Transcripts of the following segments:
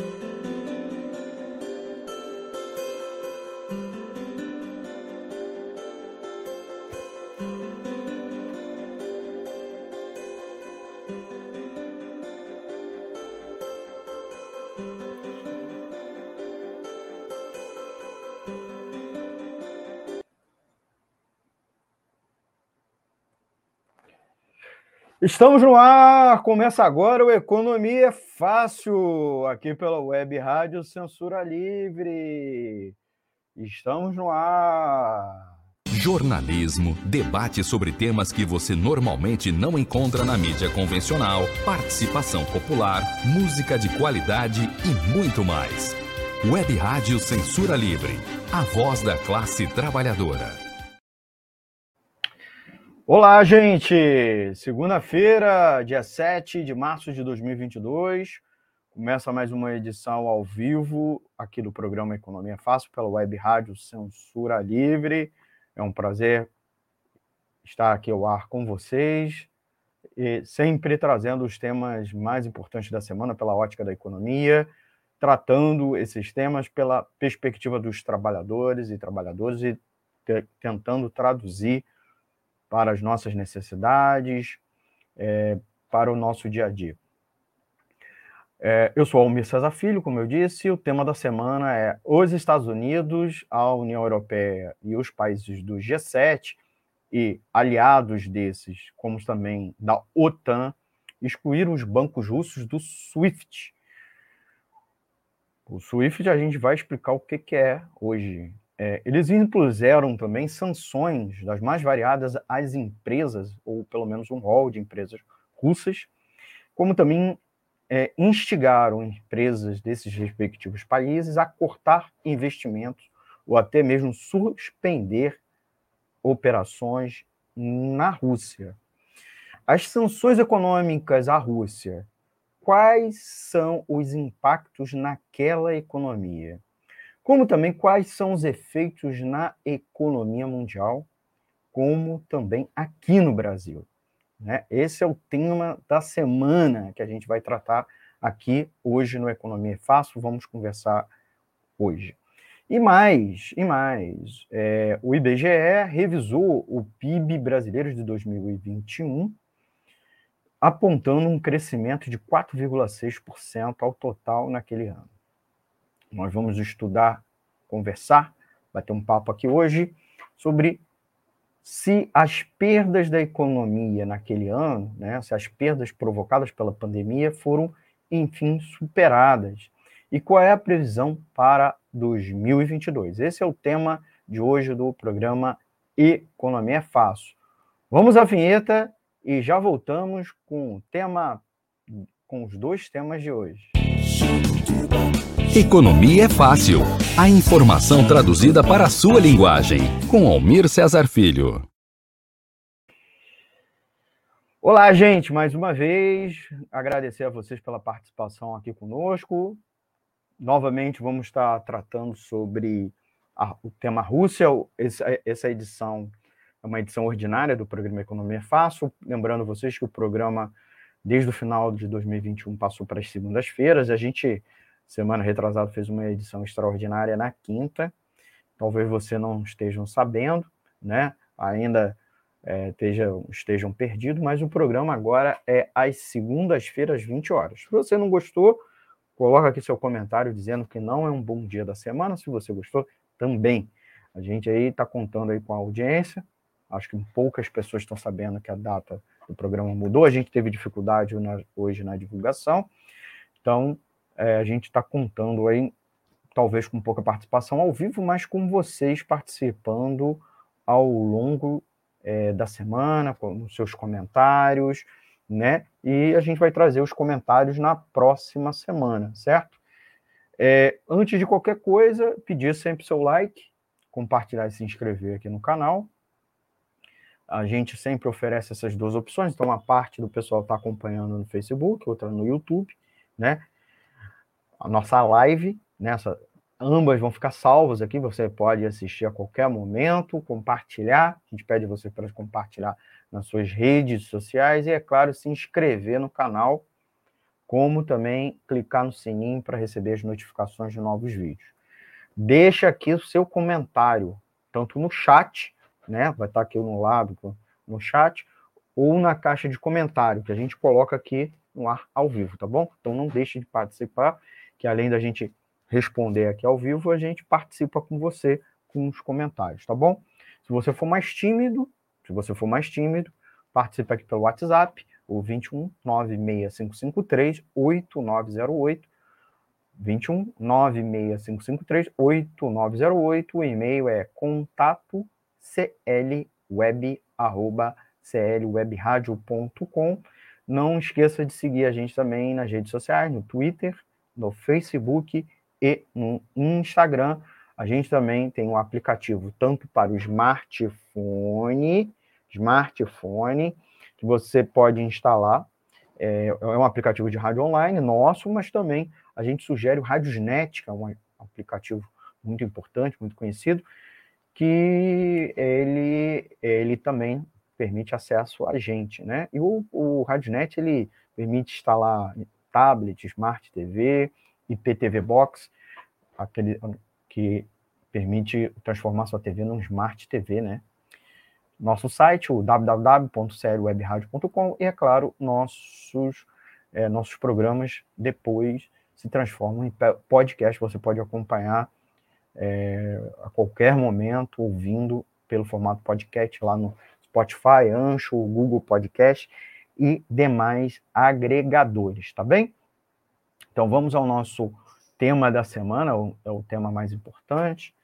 Thank you. Estamos no ar, começa agora o Economia é Fácil, aqui pela Web Rádio Censura Livre. Estamos no ar. Jornalismo, debate sobre temas que você normalmente não encontra na mídia convencional, participação popular, música de qualidade e muito mais. Web Rádio Censura Livre, a voz da classe trabalhadora. Olá, gente! Segunda-feira, dia 7 de março de 2022, começa mais uma edição ao vivo aqui do programa Economia Fácil pela Web Rádio Censura Livre. É um prazer estar aqui ao ar com vocês e sempre trazendo os temas mais importantes da semana pela ótica da economia, tratando esses temas pela perspectiva dos trabalhadores e trabalhadoras e tentando traduzir para as nossas necessidades, é, para o nosso dia a dia. É, eu sou Almir César Filho, como eu disse, e o tema da semana é os Estados Unidos, a União Europeia e os países do G7 e aliados desses, como também da OTAN, excluíram os bancos russos do SWIFT. O SWIFT a gente vai explicar o que, que é hoje. É, eles impuseram também sanções das mais variadas às empresas, ou pelo menos um rol de empresas russas, como também é, instigaram empresas desses respectivos países a cortar investimentos ou até mesmo suspender operações na Rússia. As sanções econômicas à Rússia, quais são os impactos naquela economia? Como também quais são os efeitos na economia mundial, como também aqui no Brasil. Né? Esse é o tema da semana que a gente vai tratar aqui hoje no Economia Fácil, vamos conversar hoje. E mais, e mais, é, o IBGE revisou o PIB brasileiro de 2021, apontando um crescimento de 4,6% ao total naquele ano. Nós vamos estudar, conversar, bater um papo aqui hoje sobre se as perdas da economia naquele ano, né, se as perdas provocadas pela pandemia foram, enfim, superadas. E qual é a previsão para 2022? Esse é o tema de hoje do programa Economia é Fácil. Vamos à vinheta e já voltamos com o tema, com os dois temas de hoje. Economia é fácil. A informação traduzida para a sua linguagem. Com Almir Cesar Filho. Olá, gente, mais uma vez. Agradecer a vocês pela participação aqui conosco. Novamente, vamos estar tratando sobre a, o tema Rússia. Essa, edição é uma edição ordinária do programa Economia é Fácil. Lembrando vocês que o programa, desde o final de 2021, passou para as segundas-feiras. A gente Semana retrasada fez uma edição extraordinária na quinta. Talvez você não estejam sabendo, né? Ainda é, estejam, estejam perdidos, mas o programa agora é às segundas-feiras, 20 horas. Se você não gostou, coloca aqui seu comentário dizendo que não é um bom dia da semana. Se você gostou, também. A gente aí está contando aí com a audiência. Acho que poucas pessoas estão sabendo que a data do programa mudou. A gente teve dificuldade hoje na divulgação. Então, é, a gente está contando aí, talvez com pouca participação ao vivo, mas com vocês participando ao longo é, da semana, com seus comentários, né? E a gente vai trazer os comentários na próxima semana, certo? É, antes de qualquer coisa, pedir sempre seu like, compartilhar e se inscrever aqui no canal. A gente sempre oferece essas duas opções, então uma parte do pessoal está acompanhando no Facebook, outra no YouTube, né? A nossa live, nessa, ambas vão ficar salvas aqui, você pode assistir a qualquer momento, compartilhar, a gente pede você para compartilhar nas suas redes sociais e, é claro, se inscrever no canal, como também clicar no sininho para receber as notificações de novos vídeos. Deixa aqui o seu comentário, tanto no chat, né? Vai estar aqui no lado no chat, ou na caixa de comentário, que a gente coloca aqui no ar ao vivo, tá bom? Então não deixe de participar, que além da gente responder aqui ao vivo, a gente participa com você com os comentários, tá bom? Se você for mais tímido, se você for mais tímido, participe aqui pelo WhatsApp, o 21 96553 8908 21 96553 8908. O e-mail é contato clweb@clwebradio.com. Não esqueça de seguir a gente também nas redes sociais, no Twitter, no Facebook e no Instagram. A gente também tem um aplicativo tanto para o smartphone, smartphone, que você pode instalar. É, é um aplicativo de rádio online nosso, mas também a gente sugere o Radiosnet, que é um aplicativo muito importante, muito conhecido, que ele, ele também permite acesso a gente, né? E o, o Radiosnet, ele permite instalar tablet, Smart TV, IPTV Box, aquele que permite transformar sua TV num Smart TV, né? Nosso site, o www.seriowebradio.com e, é claro, nossos, é, nossos programas depois se transformam em podcast. Você pode acompanhar é, a qualquer momento, ouvindo pelo formato podcast lá no Spotify, Ancho, Google Podcast e demais agregadores, tá bem? Então vamos ao nosso tema da semana, é o tema mais importante.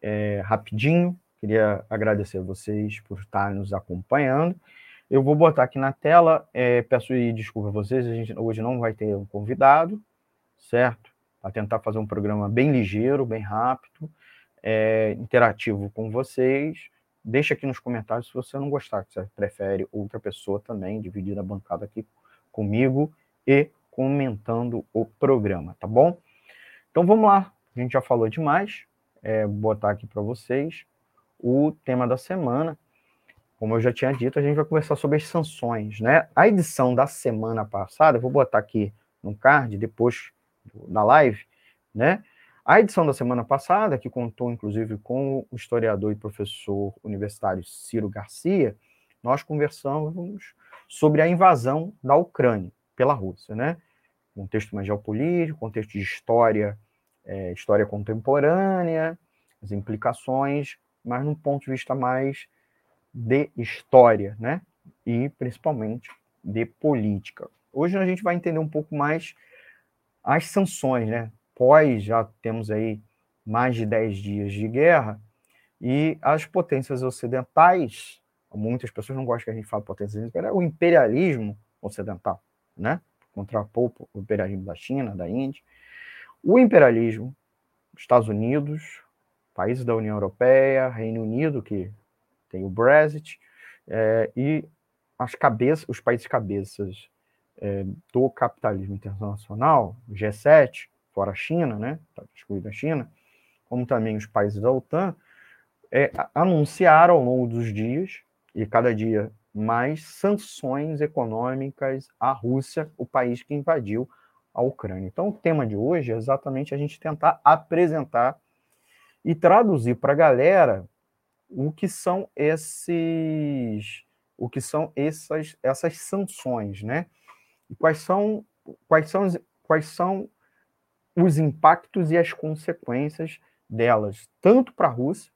É, rapidinho, queria agradecer a vocês por estar nos acompanhando. Eu vou botar aqui na tela, é, peço desculpa a vocês, a gente hoje não vai ter um convidado, certo? Para tentar fazer um programa bem ligeiro, bem rápido, é, interativo com vocês. Deixa aqui nos comentários se você não gostar, se você prefere outra pessoa também, dividir a bancada aqui comigo e comentando o programa, tá bom? Então vamos lá, a gente já falou demais, é, botar aqui para vocês o tema da semana. Como eu já tinha dito, a gente vai conversar sobre as sanções, né? A edição da semana passada, eu vou botar aqui no card, depois da live, né? A edição da semana passada, que contou inclusive com o historiador e professor universitário Ciro Garcia, nós conversamos sobre a invasão da Ucrânia pela Rússia, né? Contexto mais geopolítico, contexto de história é, história contemporânea, as implicações, mas num ponto de vista mais de história, né? E principalmente de política. Hoje a gente vai entender um pouco mais as sanções, né? Pós já temos aí mais de 10 dias de guerra e as potências ocidentais, muitas pessoas não gostam que a gente fale potências ocidentais, é o imperialismo ocidental, né? Contrapor o imperialismo da China, da Índia, o imperialismo, Estados Unidos, países da União Europeia, Reino Unido, que tem o Brexit, é, e as cabeças, os países cabeças é, do capitalismo internacional, G7, fora a China, né, tá excluída a China, como também os países da OTAN, é, anunciaram ao longo dos dias, e cada dia mais, sanções econômicas à Rússia, o país que invadiu a Ucrânia. Então, o tema de hoje é exatamente a gente tentar apresentar e traduzir para a galera o que são esses, o que são essas, essas sanções, né? E quais são, quais são, quais são os impactos e as consequências delas, tanto para a Rússia,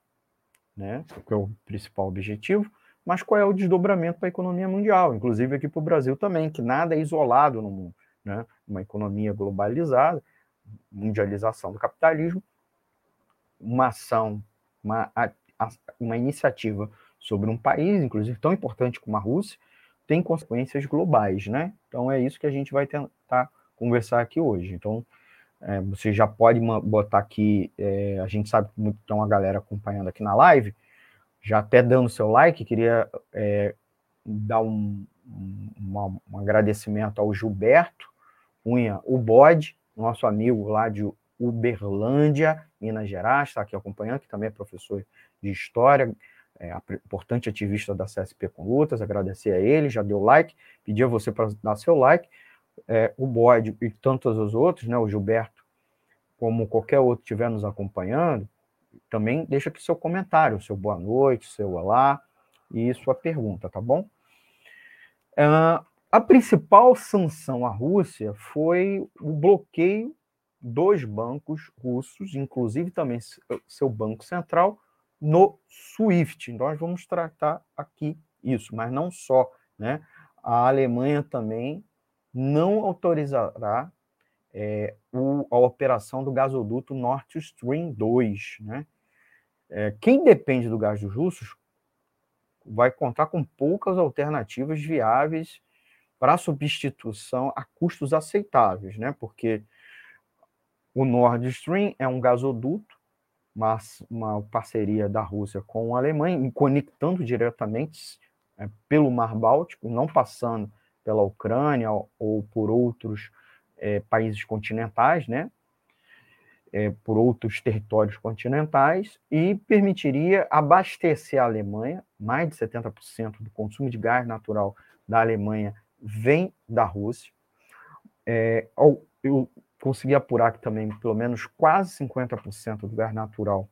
né, que é o principal objetivo, mas qual é o desdobramento para a economia mundial, inclusive aqui para o Brasil também, que nada é isolado no mundo né? uma economia globalizada, mundialização do capitalismo, uma ação, uma, uma iniciativa sobre um país, inclusive tão importante como a Rússia, tem consequências globais, né? Então é isso que a gente vai tentar conversar aqui hoje. Então é, você já pode botar aqui, é, a gente sabe que tem uma galera acompanhando aqui na live, já até dando seu like, queria é, dar um, um, um agradecimento ao Gilberto, Cunha, o Bode, nosso amigo lá de Uberlândia, Minas Gerais, está aqui acompanhando, que também é professor de História, é, importante ativista da CSP com Lutas, agradecer a ele, já deu like, pedir a você para dar seu like. É, o Boyd e tantos os outros, né, o Gilberto, como qualquer outro estiver nos acompanhando, também deixa aqui seu comentário, seu boa noite, seu olá e sua pergunta, tá bom? Uh, a principal sanção à Rússia foi o bloqueio dos bancos russos, inclusive também seu banco central, no SWIFT. Nós vamos tratar aqui isso, mas não só, né? A Alemanha também não autorizará é, o, a operação do gasoduto Nord Stream 2, né? É, quem depende do gás dos russos vai contar com poucas alternativas viáveis para substituição a custos aceitáveis, né? Porque o Nord Stream é um gasoduto, uma, uma parceria da Rússia com a Alemanha, conectando diretamente é, pelo Mar Báltico, não passando pela Ucrânia ou por outros é, países continentais, né? É, por outros territórios continentais e permitiria abastecer a Alemanha. Mais de 70% do consumo de gás natural da Alemanha vem da Rússia. É, eu consegui apurar que também pelo menos quase 50% do gás natural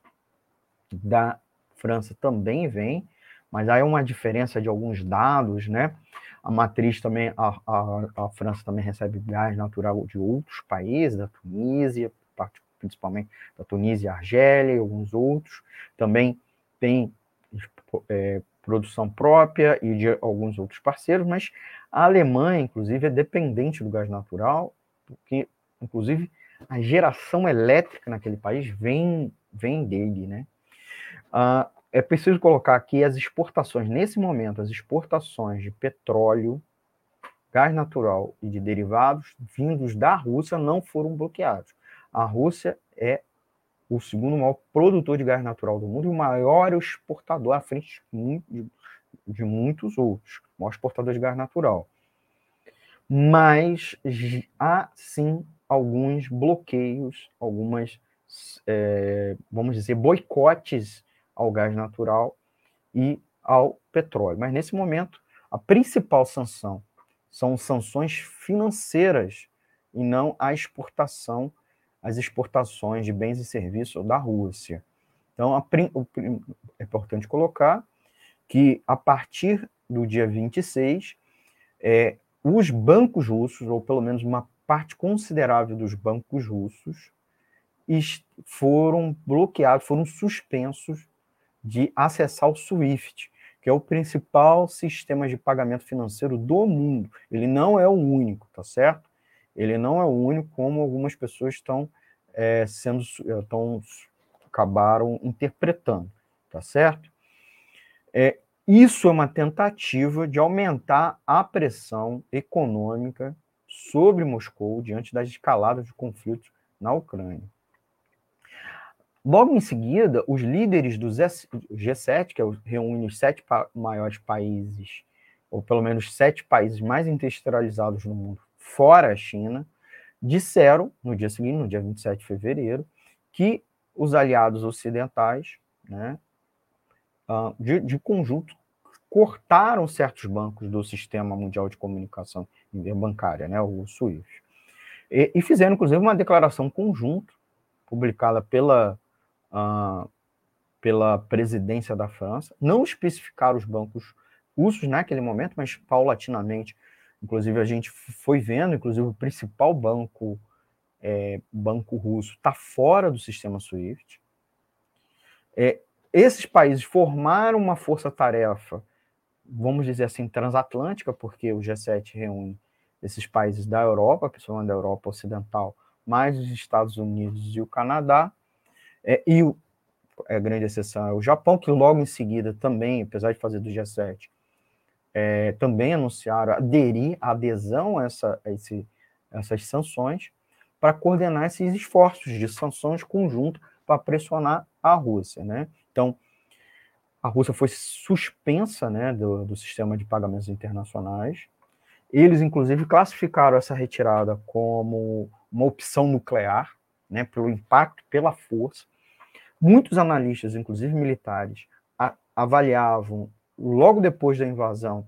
da França também vem, mas há uma diferença de alguns dados, né? A matriz também, a, a, a França também recebe gás natural de outros países, da Tunísia, principalmente da Tunísia, Argélia e alguns outros. Também tem é, produção própria e de alguns outros parceiros, mas a Alemanha, inclusive, é dependente do gás natural, porque, inclusive, a geração elétrica naquele país vem, vem dele, né? Ah, é preciso colocar aqui as exportações, nesse momento, as exportações de petróleo, gás natural e de derivados vindos da Rússia não foram bloqueados. A Rússia é o segundo maior produtor de gás natural do mundo e o maior exportador à frente de, muitos outros, o maior exportador de gás natural. Mas há sim alguns bloqueios, algumas, é, vamos dizer, boicotes ao gás natural e ao petróleo. Mas nesse momento, a principal sanção são sanções financeiras e não a exportação, as exportações de bens e serviços da Rússia. Então, a, é importante colocar que a partir do dia 26, é, os bancos russos, ou pelo menos uma parte considerável dos bancos russos, foram bloqueados, foram suspensos de acessar o SWIFT, que é o principal sistema de pagamento financeiro do mundo. Ele não é o único, tá certo? Ele não é o único, como algumas pessoas estão é, sendo, estão, acabaram interpretando, tá certo? É, isso é uma tentativa de aumentar a pressão econômica sobre Moscou diante das escaladas de conflitos na Ucrânia. Logo em seguida, os líderes do G7, que é reúne os sete maiores países, ou pelo menos sete países mais industrializados no mundo, fora a China, disseram no dia seguinte, no dia 27 de fevereiro, que os aliados ocidentais, né, ah, de, de conjunto, cortaram certos bancos do Sistema Mundial de Comunicação Bancária, né, o SWIFT, e, e fizeram, inclusive, uma declaração conjunta, publicada pela uh, pela presidência da França, não especificar os bancos russos naquele momento, mas paulatinamente, inclusive a gente foi vendo, inclusive o principal banco é, banco russo está fora do sistema SWIFT. É, esses países formaram uma força-tarefa, vamos dizer assim, transatlântica, porque o G7 reúne esses países da Europa, principalmente da Europa Ocidental, mais os Estados Unidos e o Canadá, é, e o, é grande exceção é o Japão, que logo em seguida também, apesar de fazer do G7, é, também anunciaram aderir, adesão a, essa, a esse, essas sanções, para coordenar esses esforços de sanções conjuntas para pressionar a Rússia. Né? Então, a Rússia foi suspensa né, do, do sistema de pagamentos internacionais. Eles, inclusive, classificaram essa retirada como uma opção nuclear, né, pelo impacto, pela força. Muitos analistas, inclusive militares, a, avaliavam, logo depois da invasão,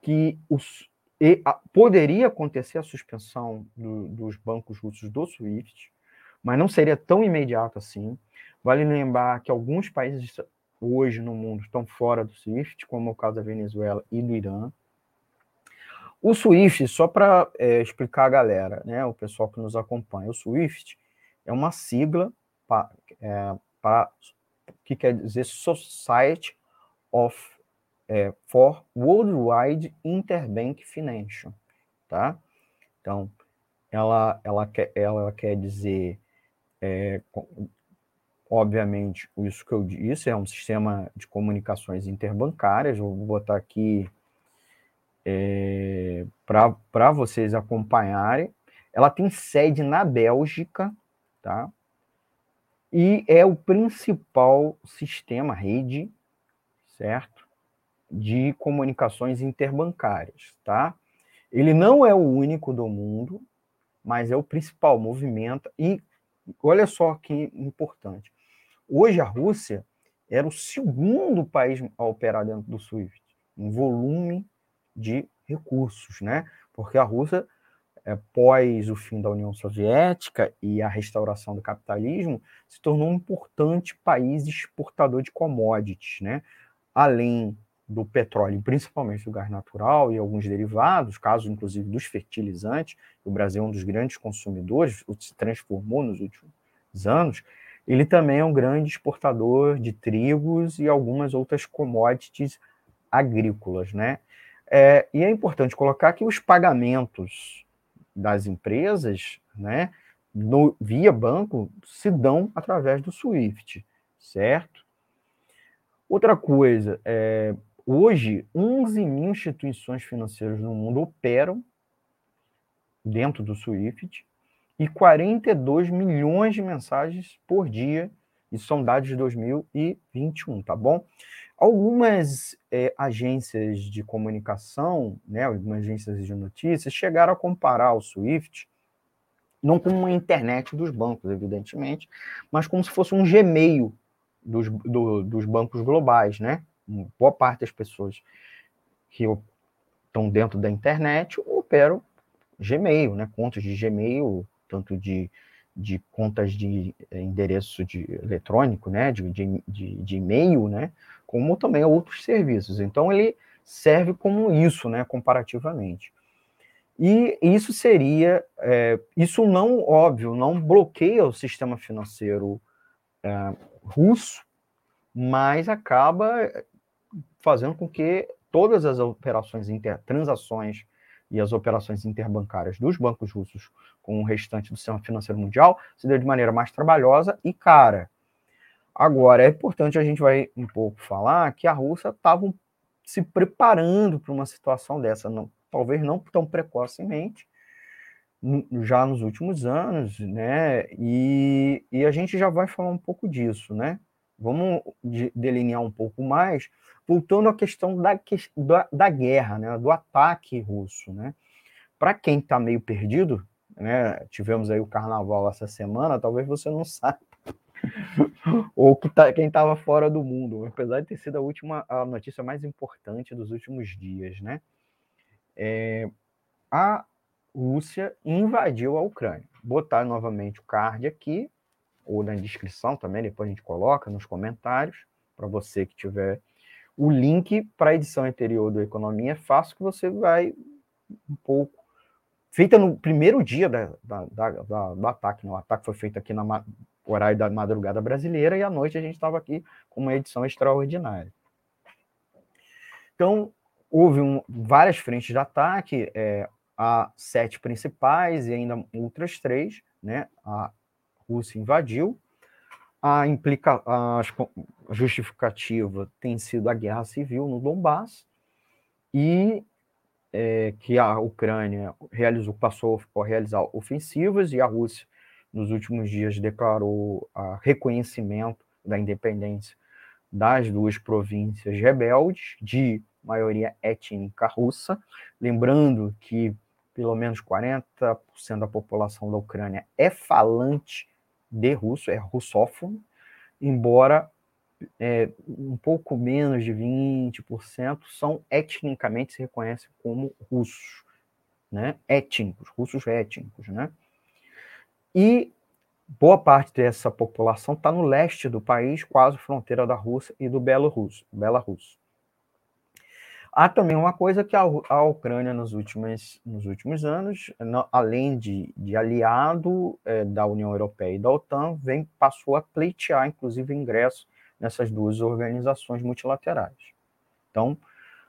que os, e a, poderia acontecer a suspensão do, dos bancos russos do SWIFT, mas não seria tão imediato assim. Vale lembrar que alguns países hoje no mundo estão fora do SWIFT, como o caso da Venezuela e do Irã. O SWIFT, só para é, explicar a galera, né, o pessoal que nos acompanha, o SWIFT é uma sigla para é, que quer dizer Society of é, for Worldwide Interbank Financial, tá? Então, ela, ela, quer, ela quer dizer, é, obviamente, isso que eu disse, é um sistema de comunicações interbancárias, vou botar aqui é, para vocês acompanharem. Ela tem sede na Bélgica, tá? E é o principal sistema, rede, certo? de comunicações interbancárias, tá? Ele não é o único do mundo, mas é o principal movimento. E olha só que importante. Hoje a Rússia era o segundo país a operar dentro do SWIFT, em volume de recursos, né? Porque a Rússia, após o fim da União Soviética e a restauração do capitalismo, se tornou um importante país exportador de commodities, né? Além do petróleo, principalmente do gás natural e alguns derivados, caso inclusive dos fertilizantes, o Brasil é um dos grandes consumidores, se transformou nos últimos anos, ele também é um grande exportador de trigos e algumas outras commodities agrícolas, né? É, e é importante colocar que os pagamentos das empresas, né, no, via banco, se dão através do SWIFT, certo? Outra coisa, é, Hoje, 11 mil instituições financeiras no mundo operam dentro do SWIFT e 42 milhões de mensagens por dia. Isso são dados de 2021, tá bom? Algumas é, agências de comunicação, né, algumas agências de notícias, chegaram a comparar o SWIFT, não como uma internet dos bancos, evidentemente, mas como se fosse um Gmail dos, do, dos bancos globais, né? boa parte das pessoas que estão dentro da internet operam Gmail, né? Contas de Gmail, tanto de, de contas de endereço de eletrônico, né? De, de, de, de e-mail, né? Como também outros serviços. Então ele serve como isso, né? Comparativamente. E isso seria, é, isso não, óbvio, não bloqueia o sistema financeiro é, russo, mas acaba fazendo com que todas as operações, inter, transações e as operações interbancárias dos bancos russos com o restante do sistema financeiro mundial se dê de maneira mais trabalhosa e cara. Agora, é importante a gente vai um pouco falar que a Rússia estava se preparando para uma situação dessa, não, talvez não tão precocemente, já nos últimos anos, né? E, e a gente já vai falar um pouco disso, né? Vamos delinear um pouco mais voltando à questão da, da, da guerra, né, do ataque russo, né? Para quem está meio perdido, né, tivemos aí o carnaval essa semana, talvez você não saiba, ou que tá, quem estava fora do mundo, apesar de ter sido a última a notícia mais importante dos últimos dias, né? É, a Rússia invadiu a Ucrânia. Botar novamente o card aqui, ou na descrição também, depois a gente coloca nos comentários, para você que tiver o link para a edição anterior do Economia é fácil que você vai um pouco. Feita no primeiro dia da, da, da, da do ataque, né? o ataque foi feito aqui no horário da madrugada brasileira e à noite a gente estava aqui com uma edição extraordinária. Então, houve um, várias frentes de ataque, é, há sete principais e ainda outras três, né? A Rússia invadiu, a, implica, a justificativa tem sido a guerra civil no Donbass e é, que a Ucrânia realizou, passou a realizar ofensivas e a Rússia, nos últimos dias, declarou a reconhecimento da independência das duas províncias rebeldes, de maioria étnica russa. Lembrando que pelo menos 40% da população da Ucrânia é falante de russo, é russófono, embora é, um pouco menos de 20% são etnicamente se reconhecem como russos. né? Étnicos, russos étnicos, né? E boa parte dessa população está no leste do país, quase fronteira da Rússia e do Belarus. Belarus. Há também uma coisa que a, Ucrânia, nos últimos, nos últimos anos, além de, de aliado é, da União Europeia e da OTAN, vem, passou a pleitear, inclusive, ingresso nessas duas organizações multilaterais. Então,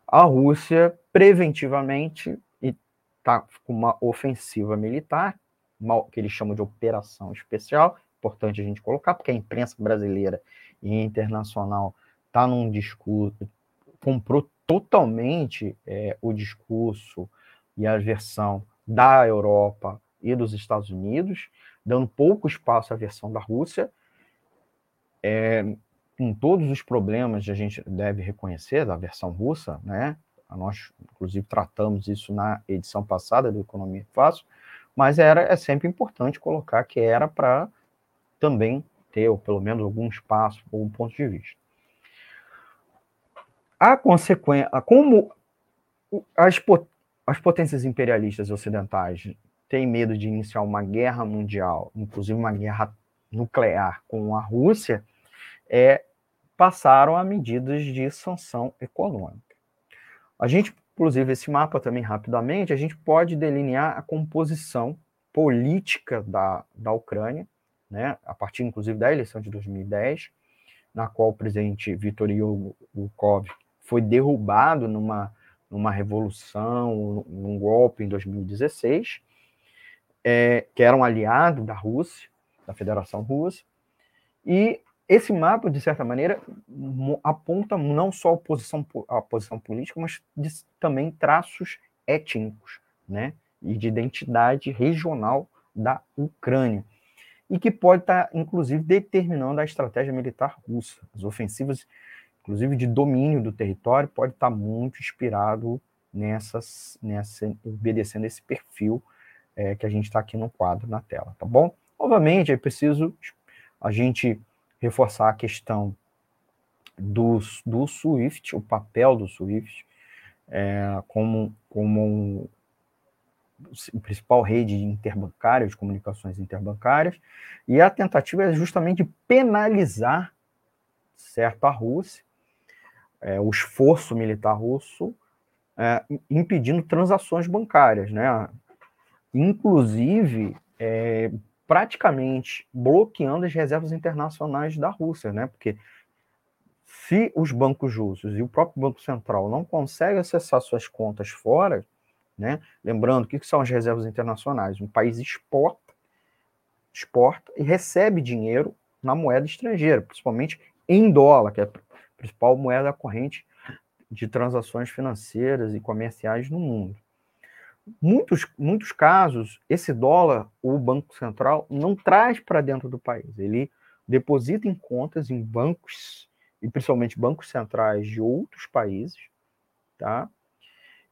a Rússia, preventivamente, está com uma ofensiva militar, uma, que eles chamam de operação especial, importante a gente colocar, porque a imprensa brasileira e internacional está num discurso, comprou totalmente é, o discurso e a versão da Europa e dos Estados Unidos, dando pouco espaço à versão da Rússia, é, com todos os problemas que a gente deve reconhecer da versão russa, né? Nós, inclusive, tratamos isso na edição passada do Economia Fácil, mas era, é sempre importante colocar que era para também ter, ou pelo menos, algum espaço, algum ponto de vista a consequência, como as, as potências imperialistas ocidentais têm medo de iniciar uma guerra mundial, inclusive uma guerra nuclear com a Rússia, é, passaram a medidas de sanção econômica. A gente, inclusive, esse mapa também rapidamente, a gente pode delinear a composição política da, da Ucrânia, né, a partir, inclusive, da eleição de 2010, na qual o presidente Viktor Yanukovych foi derrubado numa, numa revolução, num golpe em 2016, é, que era um aliado da Rússia, da Federação Russa, e esse mapa, de certa maneira, aponta não só a posição, a posição política, mas de, também traços étnicos, né, e de identidade regional da Ucrânia, e que pode estar, inclusive, determinando a estratégia militar russa. As ofensivas inclusive de domínio do território, pode estar muito inspirado nessas, nessa, obedecendo esse perfil é, que a gente está aqui no quadro na tela, tá bom? Novamente, é preciso a gente reforçar a questão do, do SWIFT, o papel do SWIFT é, como, como um, principal rede interbancária, de comunicações interbancárias, e a tentativa é justamente penalizar certo a Rússia é, o esforço militar russo é, impedindo transações bancárias, né? Inclusive, é, praticamente bloqueando as reservas internacionais da Rússia, né? Porque se os bancos russos e o próprio Banco Central não conseguem acessar suas contas fora, né? Lembrando, o que são as reservas internacionais? Um país exporta, exporta e recebe dinheiro na moeda estrangeira, principalmente em dólar, que é principal moeda corrente de transações financeiras e comerciais no mundo. Muitos, muitos casos, esse dólar, o Banco Central não traz para dentro do país. Ele deposita em contas em bancos, e principalmente bancos centrais de outros países, tá?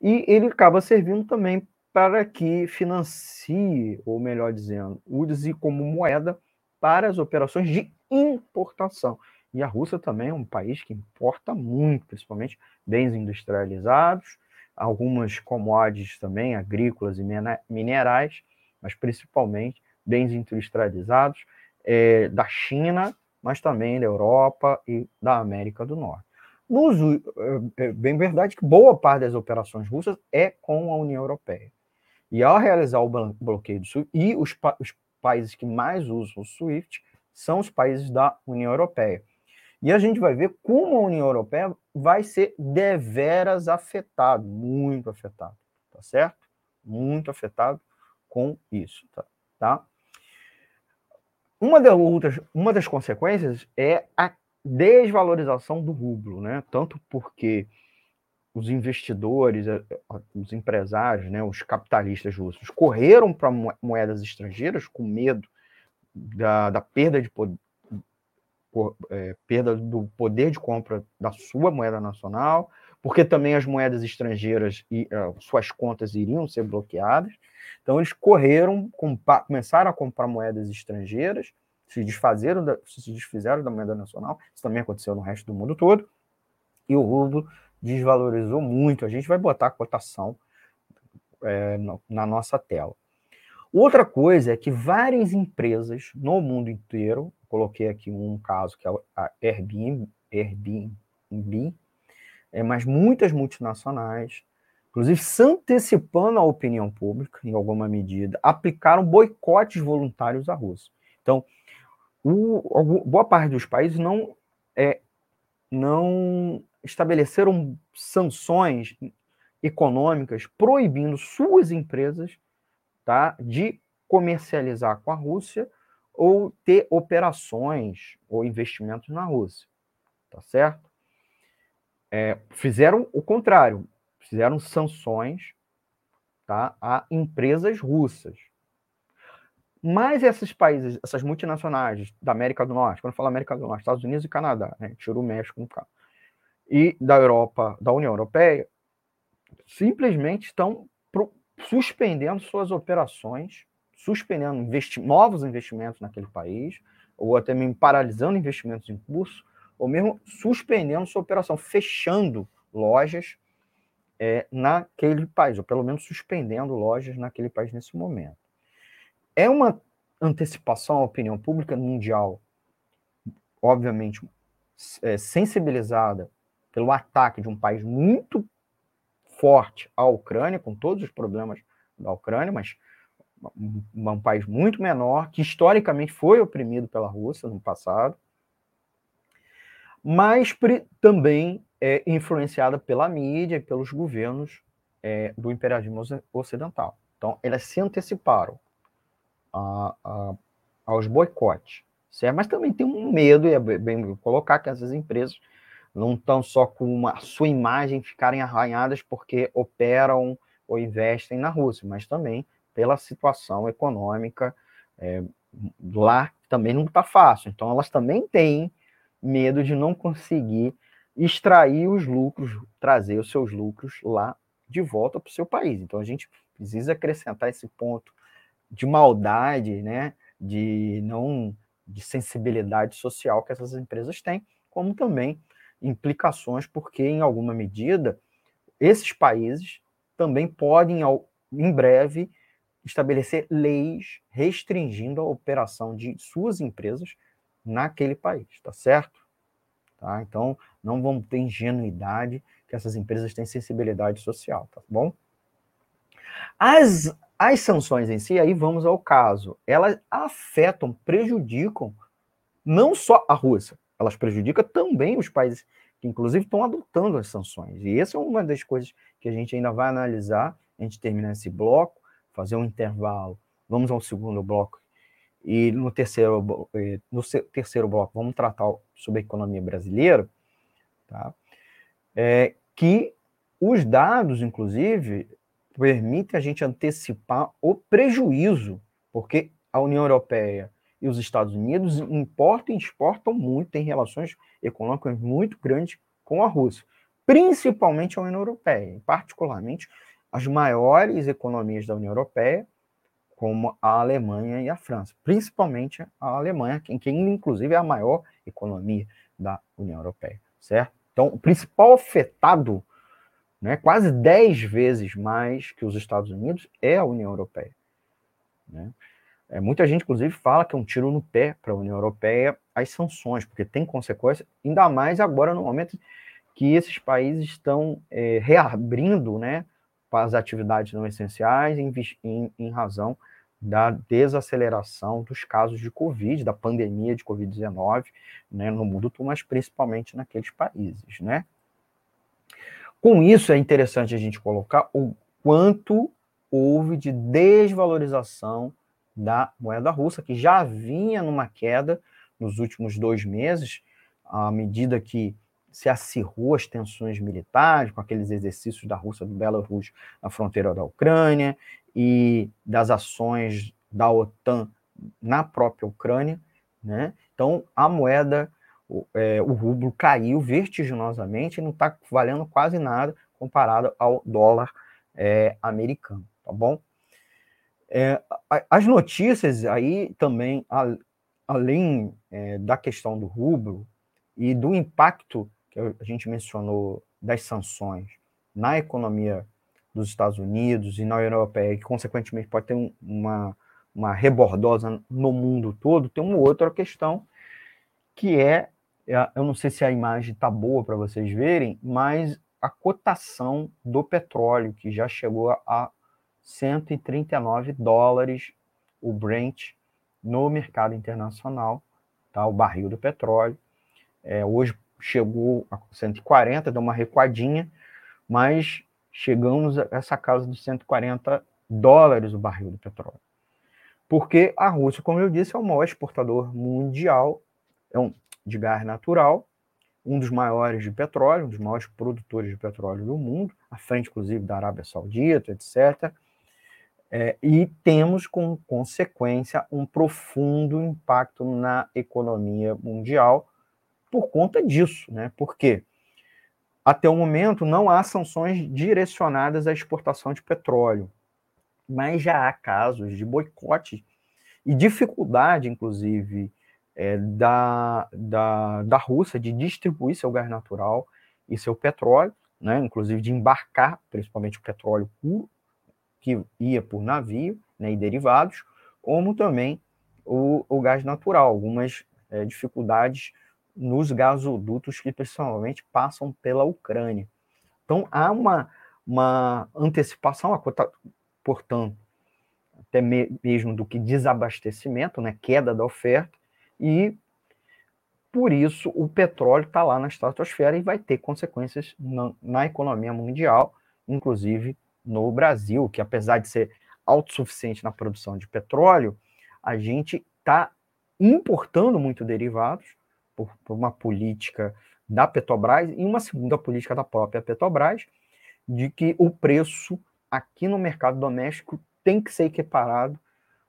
E ele acaba servindo também para que financie, ou melhor dizendo, use como moeda para as operações de importação. E a Rússia também é um país que importa muito, principalmente bens industrializados, algumas commodities também, agrícolas e minerais, mas principalmente bens industrializados é, da China, mas também da Europa e da América do Norte. Nos, é, é bem verdade que boa parte das operações russas é com a União Europeia. E ao realizar o bloqueio do SWIFT, e os, os países que mais usam o SWIFT são os países da União Europeia. E a gente vai ver como a União Europeia vai ser deveras afetado, muito afetado, tá certo? Muito afetado com isso, tá? tá? Uma, das outras, uma das consequências é a desvalorização do rublo, né? Tanto porque os investidores, os empresários, né, os capitalistas russos correram para moedas estrangeiras com medo da, da perda de, por, é, perda do poder de compra da sua moeda nacional, porque também as moedas estrangeiras e uh, suas contas iriam ser bloqueadas. Então eles correram, começaram a comprar moedas estrangeiras, se desfazeram, da, se desfizeram da moeda nacional. Isso também aconteceu no resto do mundo todo. E o rublo desvalorizou muito. A gente vai botar a cotação é, na nossa tela. Outra coisa é que várias empresas no mundo inteiro, coloquei aqui um caso que é a Airbnb, Airbnb é, mas muitas multinacionais, inclusive se antecipando à opinião pública, em alguma medida, aplicaram boicotes voluntários à Rússia. Então, o, boa parte dos países não, é, não estabeleceram sanções econômicas proibindo suas empresas tá, de comercializar com a Rússia ou ter operações ou investimentos na Rússia, tá certo? É, fizeram o contrário, fizeram sanções tá, a empresas russas. Mas esses países, essas multinacionais da América do Norte, quando eu falo América do Norte, Estados Unidos e Canadá, né, tira o México no caso, e da Europa, da União Europeia, simplesmente estão suspendendo suas operações, suspendendo investi novos investimentos naquele país, ou até mesmo paralisando investimentos em curso, ou mesmo suspendendo sua operação, fechando lojas é, naquele país, ou pelo menos suspendendo lojas naquele país nesse momento. É uma antecipação à opinião pública mundial, obviamente, é, sensibilizada pelo ataque de um país muito forte à Ucrânia, com todos os problemas da Ucrânia, mas um, um país muito menor, que historicamente foi oprimido pela Rússia no passado, mas também é influenciada pela mídia e pelos governos é, do imperialismo ocidental. Então, elas se anteciparam a, a, aos boicotes, certo? Mas também tem um medo, e é bem colocar que essas empresas não estão só com a sua imagem ficarem arranhadas porque operam ou investem na Rússia, mas também pela situação econômica é, lá também não está fácil. Então elas também têm medo de não conseguir extrair os lucros, trazer os seus lucros lá de volta para o seu país. Então a gente precisa acrescentar esse ponto de maldade, né, de não de sensibilidade social que essas empresas têm, como também implicações, porque, em alguma medida, esses países também podem, em breve, estabelecer leis restringindo a operação de suas empresas naquele país, tá certo? Tá? Então, não vamos ter ingenuidade que essas empresas têm sensibilidade social, tá bom? As, as sanções em si, aí vamos ao caso, elas afetam, prejudicam não só a Rússia, elas prejudicam também os países que, inclusive, estão adotando as sanções. E essa é uma das coisas que a gente ainda vai analisar. A gente terminar esse bloco, fazer um intervalo. Vamos ao segundo bloco. E no terceiro, no terceiro bloco, vamos tratar sobre a economia brasileira, tá? É, que os dados, inclusive, permitem a gente antecipar o prejuízo, porque a União Europeia e os Estados Unidos importam e exportam muito, têm relações econômicas muito grandes com a Rússia, principalmente a União Europeia, particularmente as maiores economias da União Europeia, como a Alemanha e a França, principalmente a Alemanha, que, que inclusive é a maior economia da União Europeia, certo? Então, o principal afetado, né, quase 10 vezes mais que os Estados Unidos, é a União Europeia. Né? É, muita gente, inclusive, fala que é um tiro no pé para a União Europeia as sanções, porque tem consequências, ainda mais agora no momento que esses países estão é, reabrindo né, as atividades não essenciais em, em, em razão da desaceleração dos casos de Covid, da pandemia de Covid-19 né, no mundo mas principalmente naqueles países. Né? Com isso, é interessante a gente colocar o quanto houve de desvalorização da moeda russa, que já vinha numa queda nos últimos dois meses, à medida que se acirrou as tensões militares, com aqueles exercícios da Rússia do Belarus na fronteira da Ucrânia e das ações da OTAN na própria Ucrânia, né? Então a moeda, o, é, o rublo caiu vertiginosamente e não está valendo quase nada comparado ao dólar é, americano, tá bom? É, as notícias aí também, além é, da questão do rublo e do impacto que a gente mencionou das sanções na economia dos Estados Unidos e na União Europeia, que consequentemente pode ter um, uma, uma rebordosa no mundo todo, tem uma outra questão que é, é eu não sei se a imagem está boa para vocês verem, mas a cotação do petróleo, que já chegou a 139 dólares o Brent no mercado internacional, tá? o barril do petróleo. É, hoje chegou a 140, deu uma recuadinha, mas chegamos a essa casa dos 140 dólares o barril do petróleo. Porque a Rússia, como eu disse, é o maior exportador mundial é de gás natural, um dos maiores de petróleo, um dos maiores produtores de petróleo do mundo, à frente, inclusive, da Arábia Saudita, etc. É, e temos, com consequência, um profundo impacto na economia mundial por conta disso, né? Porque até o momento não há sanções direcionadas à exportação de petróleo, mas já há casos de boicote e dificuldade, inclusive, é, da, da, da Rússia de distribuir seu gás natural e seu petróleo, né? Inclusive de embarcar, principalmente o petróleo puro que ia por navio né, e derivados, como também o, o gás natural, algumas é, dificuldades nos gasodutos que principalmente passam pela Ucrânia. Então há uma, uma antecipação, portanto, até mesmo do que desabastecimento, né, queda da oferta, e por isso o petróleo está lá na estratosfera e vai ter consequências na, na economia mundial, inclusive no Brasil, que apesar de ser autossuficiente na produção de petróleo, a gente está importando muito derivados por, por, uma política da Petrobras e uma segunda política da própria Petrobras, de que o preço aqui no mercado doméstico tem que ser equiparado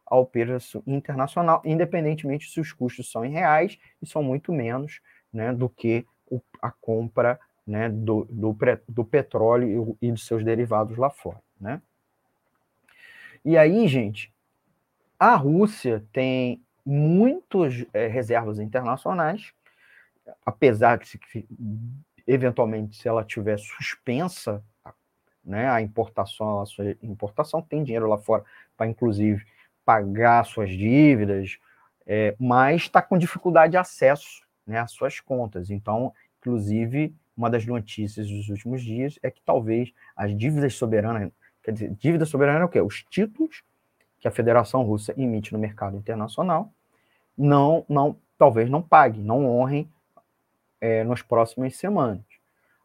ao preço internacional, independentemente se os custos são em reais e são muito menos né, do que o, a compra né, do, do, do petróleo e, dos seus derivados lá fora. Né? E aí, gente, a Rússia tem muitas é, reservas internacionais, apesar de que, eventualmente, se ela tiver suspensa né, a importação, a sua importação, tem dinheiro lá fora para, inclusive, pagar suas dívidas, é, mas está com dificuldade de acesso né, às suas contas. Então, inclusive, uma das notícias dos últimos dias é que talvez as dívidas soberanas, quer dizer, dívida soberana é o quê? Os títulos que a Federação Russa emite no mercado internacional, não, não, talvez não paguem, não honrem é, nas próximas semanas,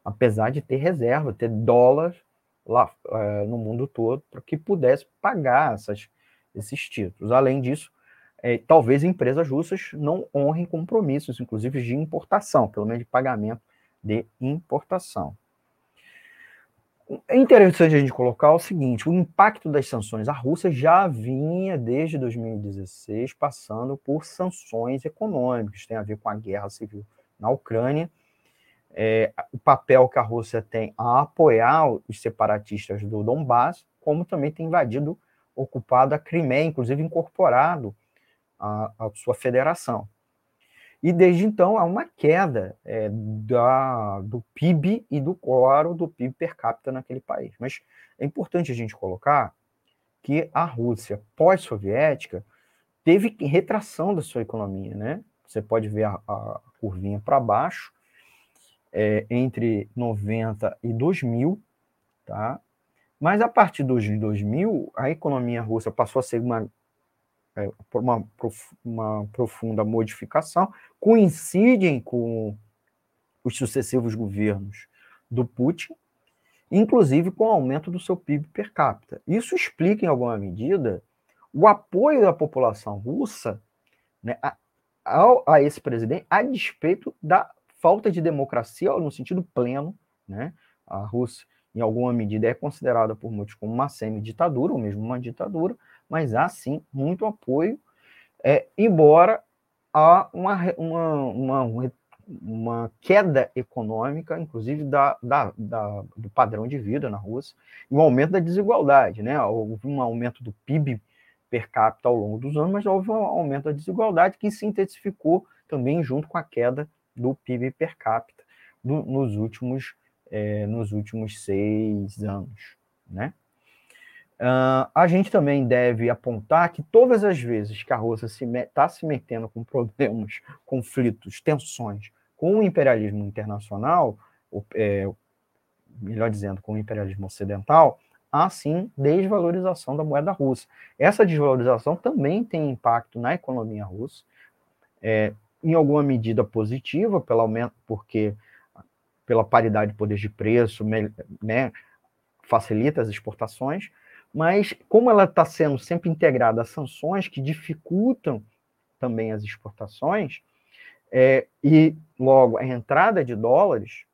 apesar de ter reserva, ter dólares lá é, no mundo todo para que pudesse pagar essas, esses títulos. Além disso, é, talvez empresas russas não honrem compromissos, inclusive de importação, pelo menos de pagamento de importação. É interessante a gente colocar o seguinte: o impacto das sanções. A Rússia já vinha desde 2016 passando por sanções econômicas, tem a ver com a guerra civil na Ucrânia. É, o papel que a Rússia tem a apoiar os separatistas do Donbass, como também tem invadido, ocupado a Crimeia, inclusive incorporado à sua federação. E desde então há uma queda é, da, do PIB e do coro do PIB per capita naquele país. Mas é importante a gente colocar que a Rússia pós-soviética teve retração da sua economia, né? Você pode ver a, a curvinha para baixo, é, entre 90 e 2000, tá? Mas a partir de 2000, a economia russa passou a ser uma é, uma, uma profunda modificação, coincidem com os sucessivos governos do Putin, inclusive com o aumento do seu PIB per capita. Isso explica, em alguma medida, o apoio da população russa né, a, a, esse presidente, a despeito da falta de democracia no sentido pleno. Né? A Rússia, em alguma medida, é considerada por muitos como uma semi-ditadura, ou mesmo uma ditadura, mas há sim muito apoio, é, embora há uma, uma, uma, uma queda econômica, inclusive da, da, da, do padrão de vida na Rússia, e um aumento da desigualdade. Né? Houve um aumento do PIB per capita ao longo dos anos, mas houve um aumento da desigualdade que se intensificou também junto com a queda do PIB per capita do, nos, últimos, é, nos últimos seis anos. né? Uh, a gente também deve apontar que todas as vezes que a Rússia está se, tá se metendo com problemas, conflitos, tensões com o imperialismo internacional, ou, é, melhor dizendo, com o imperialismo ocidental, há sim desvalorização da moeda russa. Essa desvalorização também tem impacto na economia russa, é, em alguma medida positiva, pelo aumento, porque pela paridade de poder de preço, né, facilita as exportações, mas como ela está sendo sempre integrada a sanções que dificultam também as exportações, é, e logo a entrada de dólares,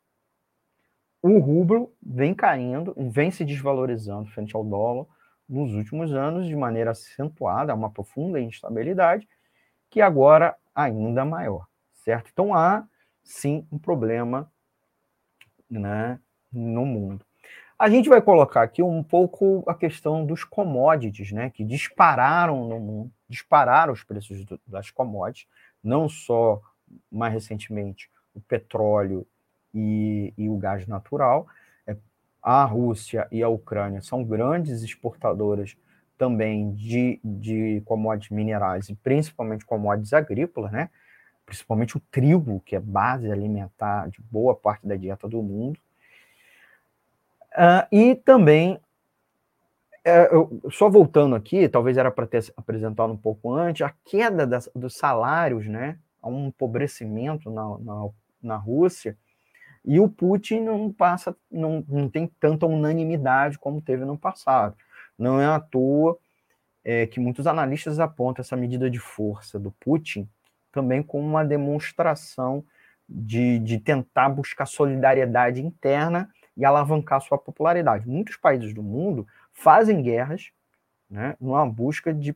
o rublo vem caindo, vem se desvalorizando frente ao dólar nos últimos anos de maneira acentuada, uma profunda instabilidade, que agora ainda maior, certo? Então há sim um problema né, no mundo. A gente vai colocar aqui um pouco a questão dos commodities, né, que dispararam no mundo, dispararam os preços do, das commodities, não só mais recentemente o petróleo e, e o gás natural. É, a Rússia e a Ucrânia são grandes exportadoras também de, de commodities minerais e principalmente commodities agrícolas, né? principalmente o trigo, que é base alimentar de boa parte da dieta do mundo. Uh, e também, uh, eu, só voltando aqui, talvez era para ter apresentado um pouco antes, a queda das, dos salários, né? Há um empobrecimento na, na, na Rússia, e o Putin não passa, não, não tem tanta unanimidade como teve no passado. Não é à toa é, que muitos analistas apontam essa medida de força do Putin também como uma demonstração de, de tentar buscar solidariedade interna e alavancar sua popularidade. Muitos países do mundo fazem guerras né, numa busca de,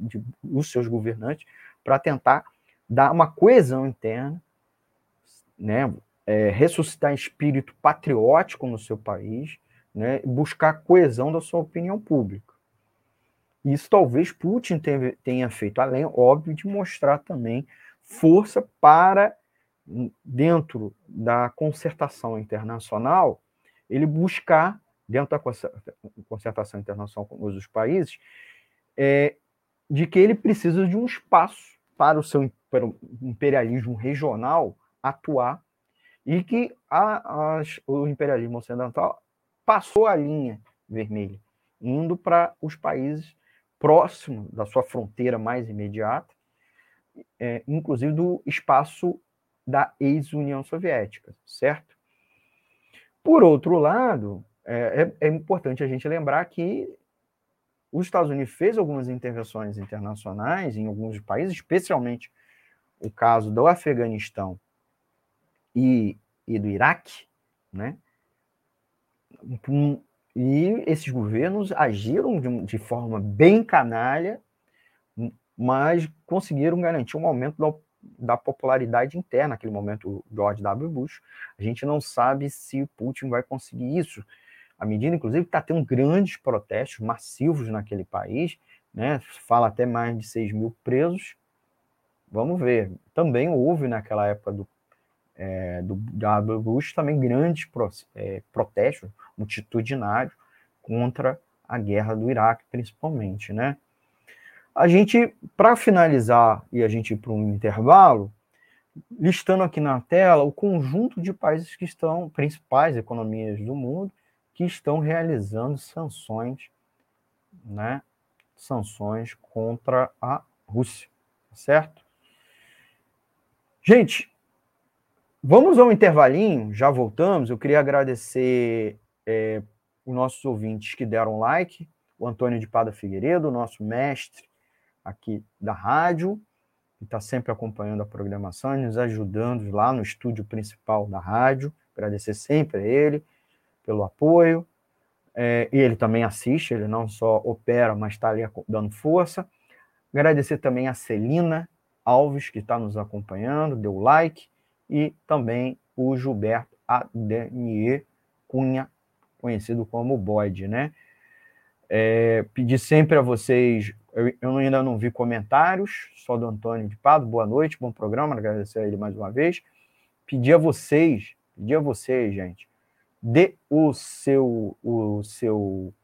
de os seus governantes para tentar dar uma coesão interna, né, é, ressuscitar espírito patriótico no seu país, né, buscar coesão da sua opinião pública. Isso talvez Putin tenha feito, além, óbvio, de mostrar também força para, dentro da concertação internacional, ele buscar, dentro da concertação internacional com os países, é, de que ele precisa de um espaço para o seu para o imperialismo regional atuar e que a, a, o imperialismo ocidental passou a linha vermelha, indo para os países próximos da sua fronteira mais imediata, é, inclusive do espaço da ex-União Soviética, certo? Por outro lado, é, é, é, importante a gente lembrar que os Estados Unidos fez algumas intervenções internacionais em alguns países, especialmente o caso do Afeganistão e, e do Iraque, né? E esses governos agiram de, de forma bem canalha, mas conseguiram garantir um aumento da da popularidade interna naquele momento, George W. Bush. A gente não sabe se Putin vai conseguir isso. À medida, inclusive, está tendo grandes protestos massivos naquele país, né? fala até mais de 6 mil presos. Vamos ver. Também houve naquela época do, é, do W. Bush também grandes pro, é, protestos multitudinários contra a guerra do Iraque, principalmente, né? A gente, para finalizar e a gente ir para um intervalo, listando aqui na tela o conjunto de países que estão, principais economias do mundo, que estão realizando sanções, né? Sanções contra a Rússia, certo? Gente, vamos a um intervalinho, já voltamos. Eu queria agradecer é, os nossos ouvintes que deram like, o Antônio de Pada Figueiredo, nosso mestre aqui da rádio, que está sempre acompanhando a programação e nos ajudando lá no estúdio principal da rádio. Agradecer sempre a ele pelo apoio. É, e ele também assiste, ele não só opera, mas está ali dando força. Agradecer também a Celina Alves, que está nos acompanhando, deu like, e também o Gilberto Adenier Cunha, conhecido como Boyd, né? É, pedir sempre a vocês eu, eu, ainda não vi comentários, só do Antônio de Pado. Boa noite, bom programa, agradecer a ele mais uma vez. Pedir a vocês, pedir a vocês, gente, dê o seu, o seu,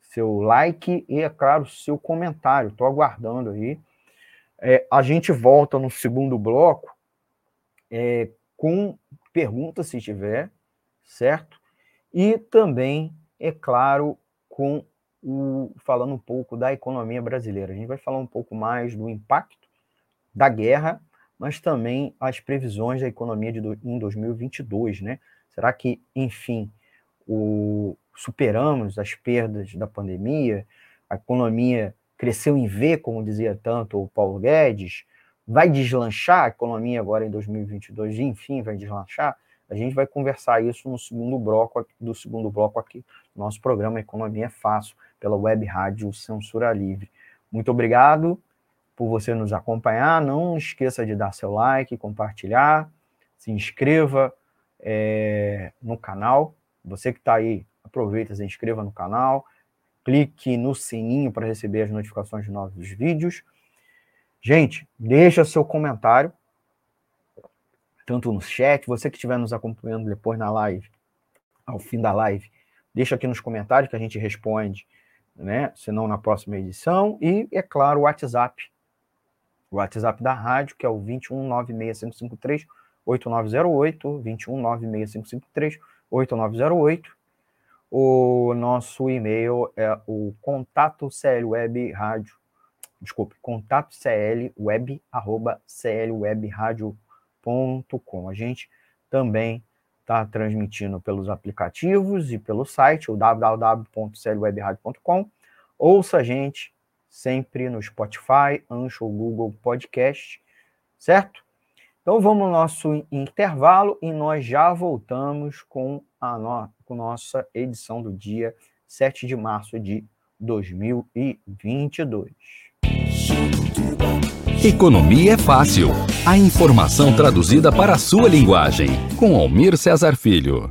seu like e, é claro, seu comentário. Estou aguardando aí. É, a gente volta no segundo bloco é, com perguntas, se tiver, certo? E também, é claro, com o, falando um pouco da economia brasileira. A gente vai falar um pouco mais do impacto da guerra, mas também as previsões da economia de em 2022, né? Será que, enfim, o, superamos as perdas da pandemia? A economia cresceu em V, como dizia tanto o Paulo Guedes? Vai deslanchar a economia agora em 2022? Enfim, vai deslanchar? A gente vai conversar isso no segundo bloco do segundo bloco aqui, nosso programa Economia é Fácil, pela web rádio Censura Livre. Muito obrigado por você nos acompanhar. Não esqueça de dar seu like, compartilhar, se inscreva é, no canal. Você que está aí, aproveita, se inscreva no canal, clique no sininho para receber as notificações de novos vídeos. Gente, deixa seu comentário tanto no chat, você que estiver nos acompanhando depois na live, ao fim da live, deixa aqui nos comentários que a gente responde, né? Se não na próxima edição. E, é claro, o WhatsApp. O WhatsApp da rádio, que é o 2196553 8908, 2196553 8908. O nosso e-mail é o contato CL Web Rádio, desculpe, contato CL Web, arroba CL Web Rádio www.clwebradio.com. A gente também está transmitindo pelos aplicativos e pelo site, o www.clwebradio.com. Ouça a gente sempre no Spotify, Ancho, Google Podcast, certo? Então vamos ao nosso intervalo e nós já voltamos com a no, com nossa edição do dia 7 de março de 2022. Economia é fácil. A informação traduzida para a sua linguagem. Com Almir Cesar Filho.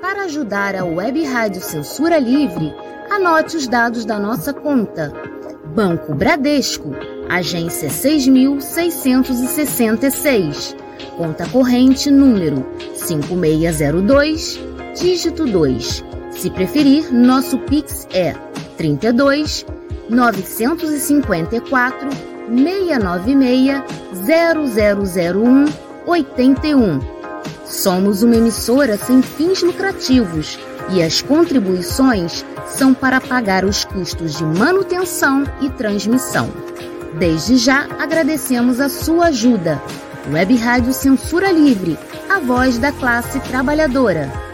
Para ajudar a Web Rádio Censura Livre, anote os dados da nossa conta. Banco Bradesco, agência 6666. Conta corrente número 5602 dígito 2. Se preferir, nosso Pix é 32 954 696 0001 81. Somos uma emissora sem fins lucrativos e as contribuições são para pagar os custos de manutenção e transmissão. Desde já agradecemos a sua ajuda. Web Rádio Censura Livre, a voz da classe trabalhadora.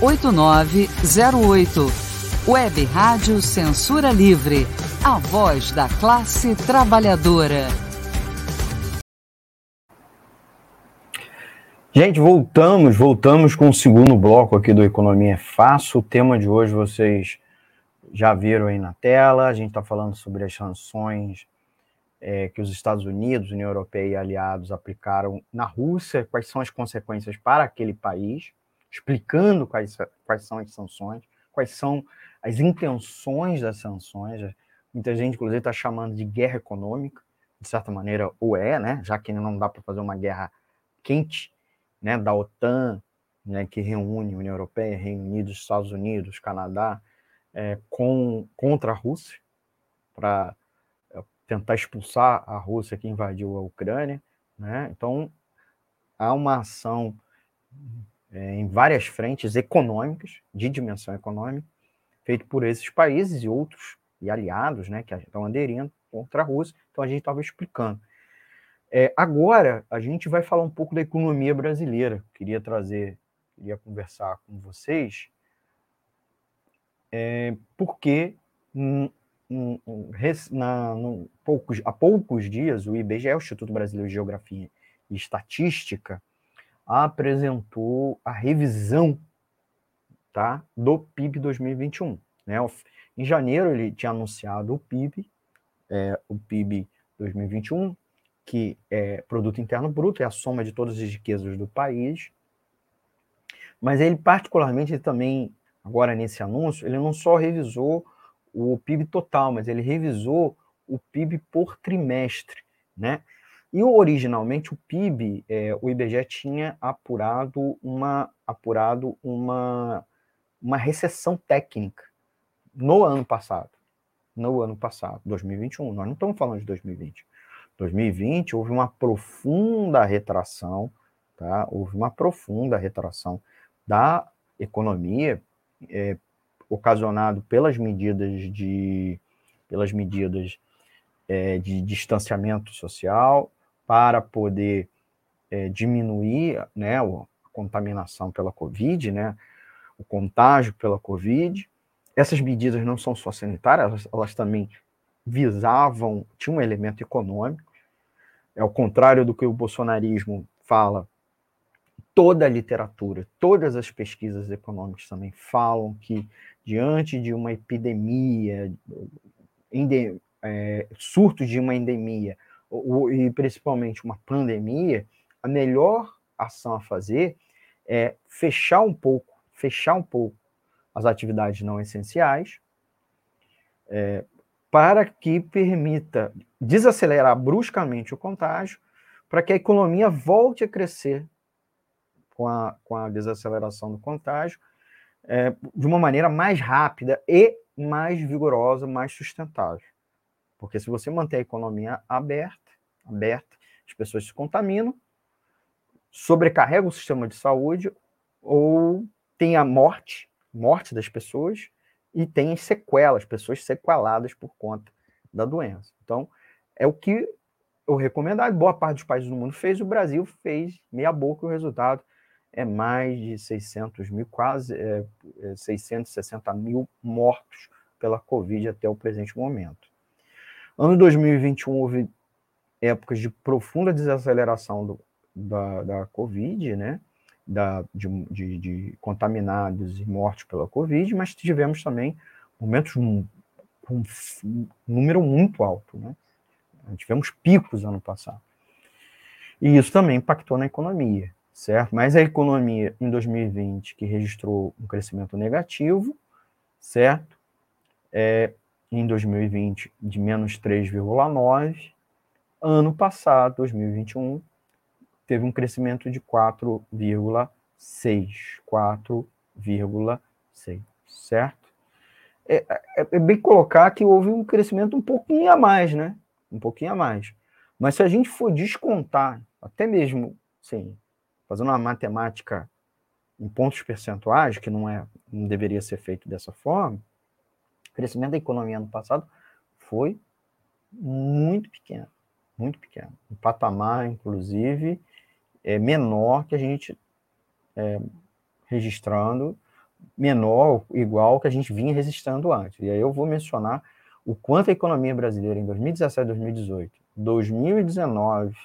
8908. Web Rádio Censura Livre. A voz da classe trabalhadora. Gente, voltamos, voltamos com o segundo bloco aqui do Economia é Fácil. O tema de hoje vocês já viram aí na tela. A gente está falando sobre as sanções é, que os Estados Unidos, União Europeia e aliados aplicaram na Rússia, quais são as consequências para aquele país explicando quais, quais são as sanções, quais são as intenções das sanções. Muita gente, inclusive, está chamando de guerra econômica, de certa maneira, ou é, né? Já que não dá para fazer uma guerra quente, né? Da OTAN, né? Que reúne União Europeia, Reino Unido, Estados Unidos, Canadá, é, com, contra a Rússia, para é, tentar expulsar a Rússia que invadiu a Ucrânia. Né? Então, há uma ação é, em várias frentes econômicas, de dimensão econômica, feita por esses países e outros, e aliados, né, que estão aderindo contra a Rússia. Então, a gente estava explicando. É, agora, a gente vai falar um pouco da economia brasileira. Queria trazer, queria conversar com vocês, é, porque na, poucos, há poucos dias o IBGE, o Instituto Brasileiro de Geografia e Estatística, apresentou a revisão tá, do PIB 2021. Né? Em janeiro ele tinha anunciado o PIB, é, o PIB 2021, que é produto interno bruto, é a soma de todas as riquezas do país. Mas ele particularmente ele também agora nesse anúncio, ele não só revisou o PIB total, mas ele revisou o PIB por trimestre, né? E originalmente o PIB, é, o IBGE tinha apurado uma apurado uma uma recessão técnica no ano passado, no ano passado, 2021. Nós não estamos falando de 2020. 2020 houve uma profunda retração, tá? Houve uma profunda retração da economia é, ocasionado pelas medidas de pelas medidas é, de distanciamento social para poder é, diminuir né, a contaminação pela Covid, né, o contágio pela Covid. Essas medidas não são só sanitárias, elas, elas também visavam, tinham um elemento econômico. É o contrário do que o bolsonarismo fala toda a literatura, todas as pesquisas econômicas também falam que, diante de uma epidemia, ende, é, surto de uma endemia, e principalmente uma pandemia, a melhor ação a fazer é fechar um pouco, fechar um pouco as atividades não essenciais, é, para que permita desacelerar bruscamente o contágio, para que a economia volte a crescer com a, com a desaceleração do contágio, é, de uma maneira mais rápida e mais vigorosa, mais sustentável. Porque se você manter a economia aberta, aberta, as pessoas se contaminam, sobrecarrega o sistema de saúde ou tem a morte, morte das pessoas e tem sequelas, pessoas sequeladas por conta da doença. Então, é o que eu recomendar, boa parte dos países do mundo fez, o Brasil fez meia boca o resultado é mais de 600 mil, quase é, 660 é, mil mortos pela Covid até o presente momento. Ano 2021 houve épocas de profunda desaceleração do, da, da Covid, né? Da, de, de, de, contaminados e mortos pela Covid, mas tivemos também momentos com um número muito alto, né? Tivemos picos ano passado. E isso também impactou na economia certo? Mas a economia em 2020, que registrou um crescimento negativo, certo? É, em 2020, de menos 3,9. Ano passado, 2021, teve um crescimento de 4,6. 4,6, certo? É, é, é, bem colocar que houve um crescimento um pouquinho a mais, né? Um pouquinho a mais. Mas se a gente for descontar, até mesmo, sim, fazendo uma matemática em pontos percentuais, que não, é, não deveria ser feito dessa forma, crescimento da economia no passado foi muito pequeno, muito pequeno. Um patamar, inclusive, é menor que a gente é, registrando, menor, igual que a gente vinha registrando antes. E aí eu vou mencionar o quanto a economia brasileira em 2017, 2018, 2019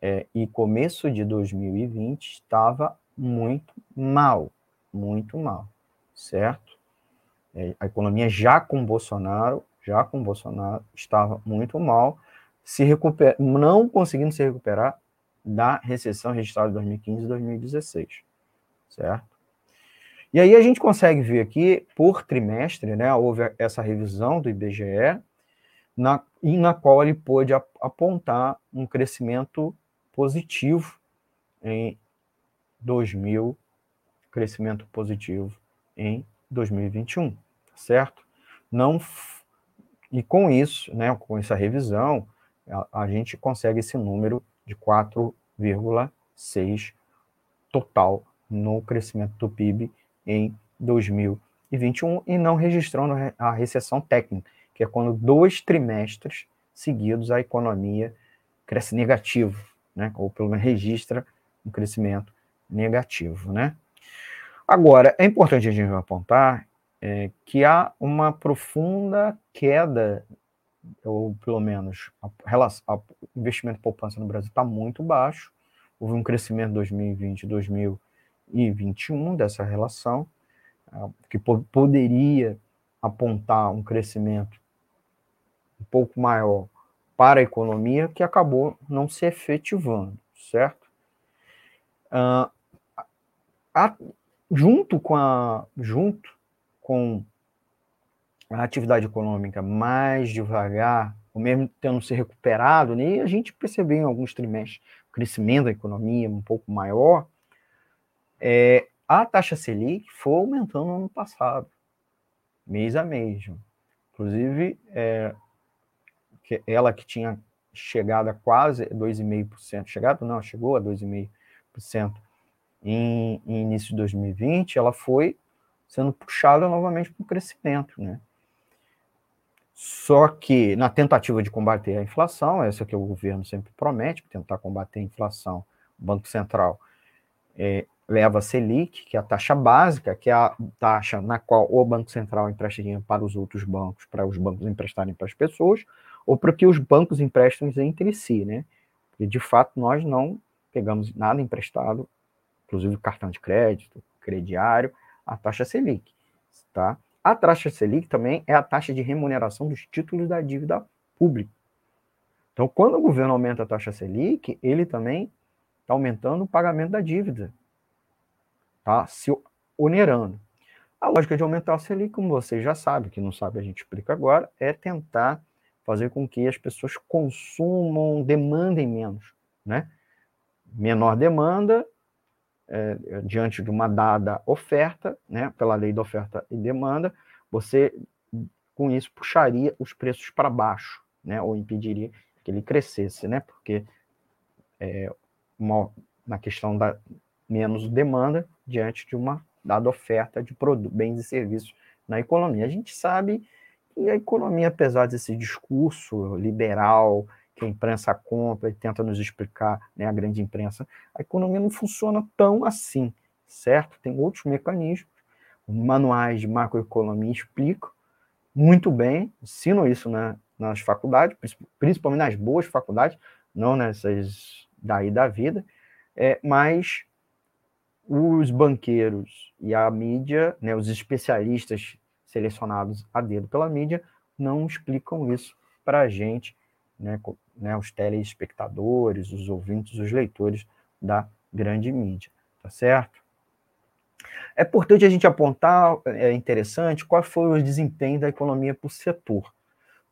é, e começo de 2020 estava muito mal, muito mal, certo? É, a economia já com Bolsonaro, já com Bolsonaro, estava muito mal, se recuper... não conseguindo se recuperar da recessão registrada em 2015 e 2016, certo? E aí a gente consegue ver aqui, por trimestre, né, houve essa revisão do IBGE, na, e na qual ele pôde apontar um crescimento positivo em 2000, crescimento positivo em 2021, certo? Não e com isso, né, com essa revisão, a, a gente consegue esse número de 4,6 total no crescimento do PIB em 2021 e não registrando a recessão técnica, que é quando dois trimestres seguidos a economia cresce negativo, né, ou pelo menos registra um crescimento negativo, né? Agora, é importante a gente apontar é, que há uma profunda queda, ou pelo menos o investimento poupança no Brasil está muito baixo. Houve um crescimento em 2020 e 2021 dessa relação, é, que po poderia apontar um crescimento um pouco maior para a economia, que acabou não se efetivando, certo? Uh, a, junto com a junto com a atividade econômica mais devagar, ou mesmo tendo se recuperado, né, a gente percebeu em alguns trimestres o crescimento da economia um pouco maior, é, a taxa Selic foi aumentando no ano passado, mês a mês. Inclusive, é, que ela que tinha chegado a quase 2,5%, chegado não, chegou a 2,5% em, em início de 2020, ela foi sendo puxada novamente para o crescimento, né? Só que na tentativa de combater a inflação, essa que o governo sempre promete, tentar combater a inflação, o Banco Central é, leva a Selic, que é a taxa básica, que é a taxa na qual o Banco Central empresta dinheiro para os outros bancos, para os bancos emprestarem para as pessoas, ou para que os bancos emprestem entre si, né? Porque de fato nós não pegamos nada emprestado, inclusive cartão de crédito, crediário, a taxa Selic, tá? A taxa Selic também é a taxa de remuneração dos títulos da dívida pública. Então, quando o governo aumenta a taxa Selic, ele também está aumentando o pagamento da dívida, tá? Se onerando. A lógica de aumentar a Selic, como vocês já sabem, que não sabe a gente explica agora, é tentar fazer com que as pessoas consumam, demandem menos, né? Menor demanda, é, diante de uma dada oferta, né, pela lei da oferta e demanda, você, com isso, puxaria os preços para baixo, né, ou impediria que ele crescesse, né, porque é, uma, na questão da menos demanda diante de uma dada oferta de produtos, bens e serviços na economia. A gente sabe que a economia, apesar desse discurso liberal, que a imprensa compra e tenta nos explicar, né, a grande imprensa, a economia não funciona tão assim, certo? Tem outros mecanismos, manuais de macroeconomia explicam muito bem, ensinam isso né, nas faculdades, principalmente nas boas faculdades, não nessas daí da vida, é, mas os banqueiros e a mídia, né, os especialistas selecionados a dedo pela mídia, não explicam isso para a gente né, né, os telespectadores, os ouvintes, os leitores da grande mídia, tá certo? É importante a gente apontar, é interessante, qual foi o desempenho da economia por setor,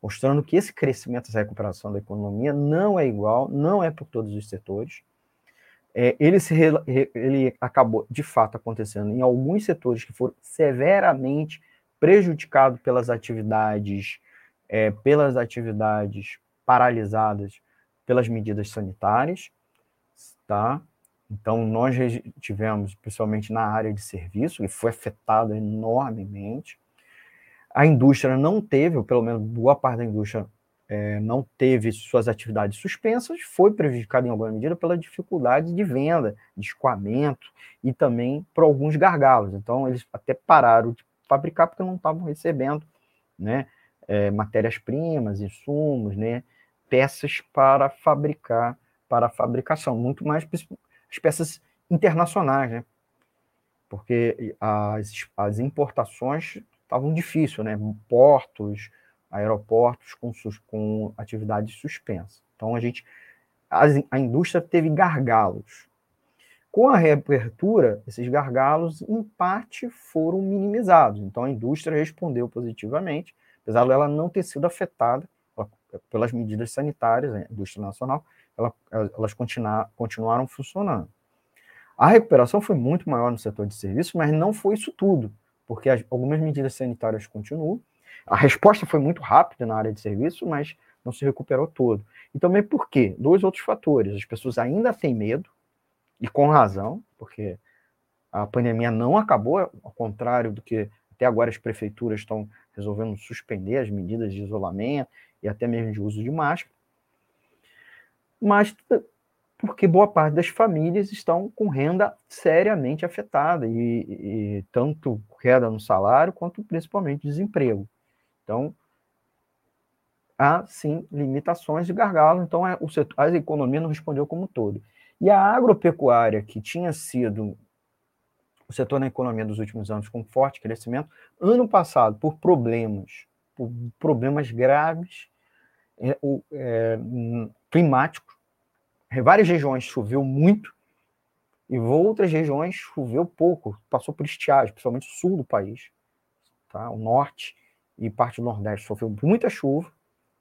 mostrando que esse crescimento, essa recuperação da economia não é igual, não é por todos os setores. É, ele, se, ele acabou, de fato, acontecendo em alguns setores que foram severamente prejudicados pelas atividades, é, pelas atividades paralisadas pelas medidas sanitárias, tá? Então, nós tivemos, principalmente na área de serviço, que foi afetado enormemente. A indústria não teve, ou pelo menos boa parte da indústria é, não teve suas atividades suspensas, foi prejudicada em alguma medida pela dificuldade de venda, de escoamento e também por alguns gargalos. Então, eles até pararam de fabricar porque não estavam recebendo né, é, matérias-primas, insumos, né, peças para fabricar, para fabricação, muito mais as peças internacionais, né? Porque as, as importações estavam difíceis, né? Portos, aeroportos com, com atividades suspensas. Então a gente, a, a indústria teve gargalos. Com a reabertura, esses gargalos, em parte, foram minimizados. Então a indústria respondeu positivamente, apesar dela não ter sido afetada pelas medidas sanitárias, né, a indústria nacional, ela, elas continuaram funcionando. A recuperação foi muito maior no setor de serviços, mas não foi isso tudo, porque as, algumas medidas sanitárias continuam A resposta foi muito rápida na área de serviço, mas não se recuperou todo. E também por quê? Dois outros fatores. As pessoas ainda têm medo, e com razão, porque a pandemia não acabou, ao contrário do que até agora as prefeituras estão resolvendo suspender as medidas de isolamento e até mesmo de uso de máscara. Mas porque boa parte das famílias estão com renda seriamente afetada, e, e tanto queda no salário quanto principalmente desemprego. Então, há sim limitações de gargalo, então é, o setor, a economia não respondeu como um todo. E a agropecuária, que tinha sido o setor na economia dos últimos anos com forte crescimento, ano passado, por problemas, por problemas graves é, é, climáticos, várias regiões choveu muito e outras regiões choveu pouco, passou por estiagem, principalmente o sul do país, tá? o norte e parte do nordeste sofreu muita chuva,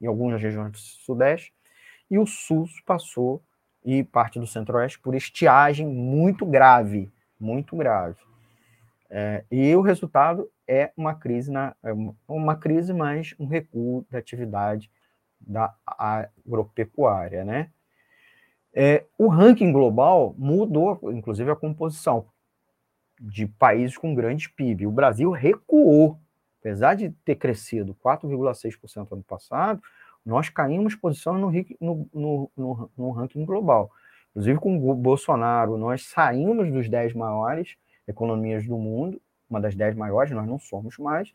em algumas regiões do sudeste, e o sul passou e parte do centro-oeste por estiagem muito grave, muito grave. É, e o resultado é uma crise, na, é uma crise, mas um recuo da atividade da agropecuária, né? É, o ranking global mudou, inclusive, a composição de países com grande PIB. O Brasil recuou, apesar de ter crescido 4,6% ano passado, nós caímos posição no, no, no, no, ranking global. Inclusive, com o Bolsonaro, nós saímos dos 10 maiores economias do mundo, uma das 10 maiores, nós não somos mais.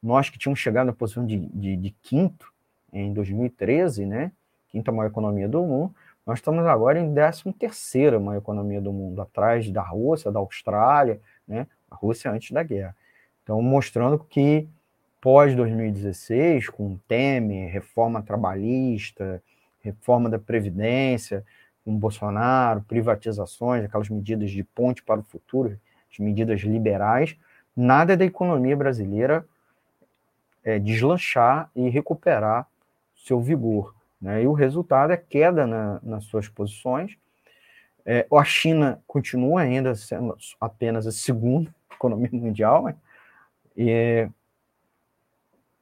Nós que tínhamos chegado na posição de, de, de quinto em 2013, né? Quinta maior economia do mundo, nós estamos agora em 13 terceira maior economia do mundo, atrás da Rússia, da Austrália, né? A Rússia antes da guerra. Então, mostrando que pós-2016, com Temer, reforma trabalhista, reforma da Previdência, com Bolsonaro, privatizações, aquelas medidas de ponte para o futuro, as medidas liberais, nada da economia brasileira é, deslanchar e recuperar seu vigor. Né? E o resultado é queda na, nas suas posições. É, a China continua ainda sendo apenas a segunda economia mundial, né? e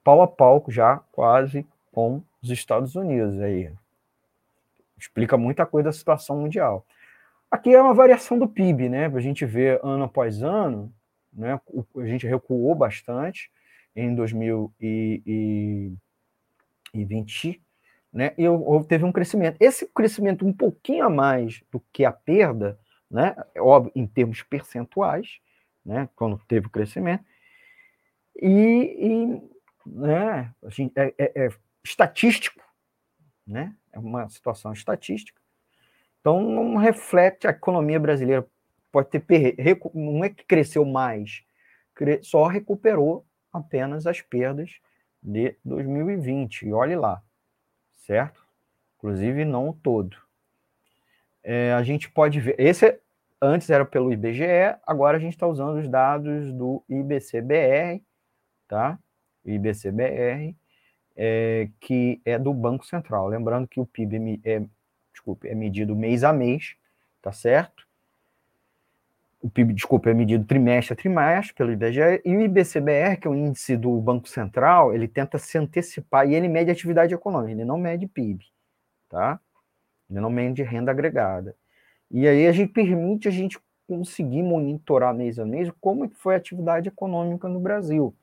pau a pau já quase com os Estados Unidos aí. Explica muita coisa da situação mundial. Aqui é uma variação do PIB, né? A gente vê ano após ano, né? A gente recuou bastante em 2020, né? E teve um crescimento. Esse crescimento um pouquinho a mais do que a perda, né? É óbvio, em termos percentuais, né? Quando teve o crescimento. E, e né, assim, é, é, é estatístico, né? É uma situação estatística. Então, não reflete a economia brasileira. Pode ter não é que cresceu mais, só recuperou apenas as perdas de 2020. E olhe lá, certo? Inclusive, não o todo. É, a gente pode ver. Esse antes era pelo IBGE, agora a gente está usando os dados do IBCBR, tá? IBCBR, é, que é do Banco Central. Lembrando que o PIB é, desculpe, é medido mês a mês, tá certo? O PIB, desculpa, é medido trimestre a trimestre pelo IBGE, e o IBCBR, que é o índice do Banco Central, ele tenta se antecipar e ele mede atividade econômica, ele não mede PIB, tá? Ele não mede renda agregada. E aí a gente permite a gente conseguir monitorar mês a mês como foi a atividade econômica no Brasil.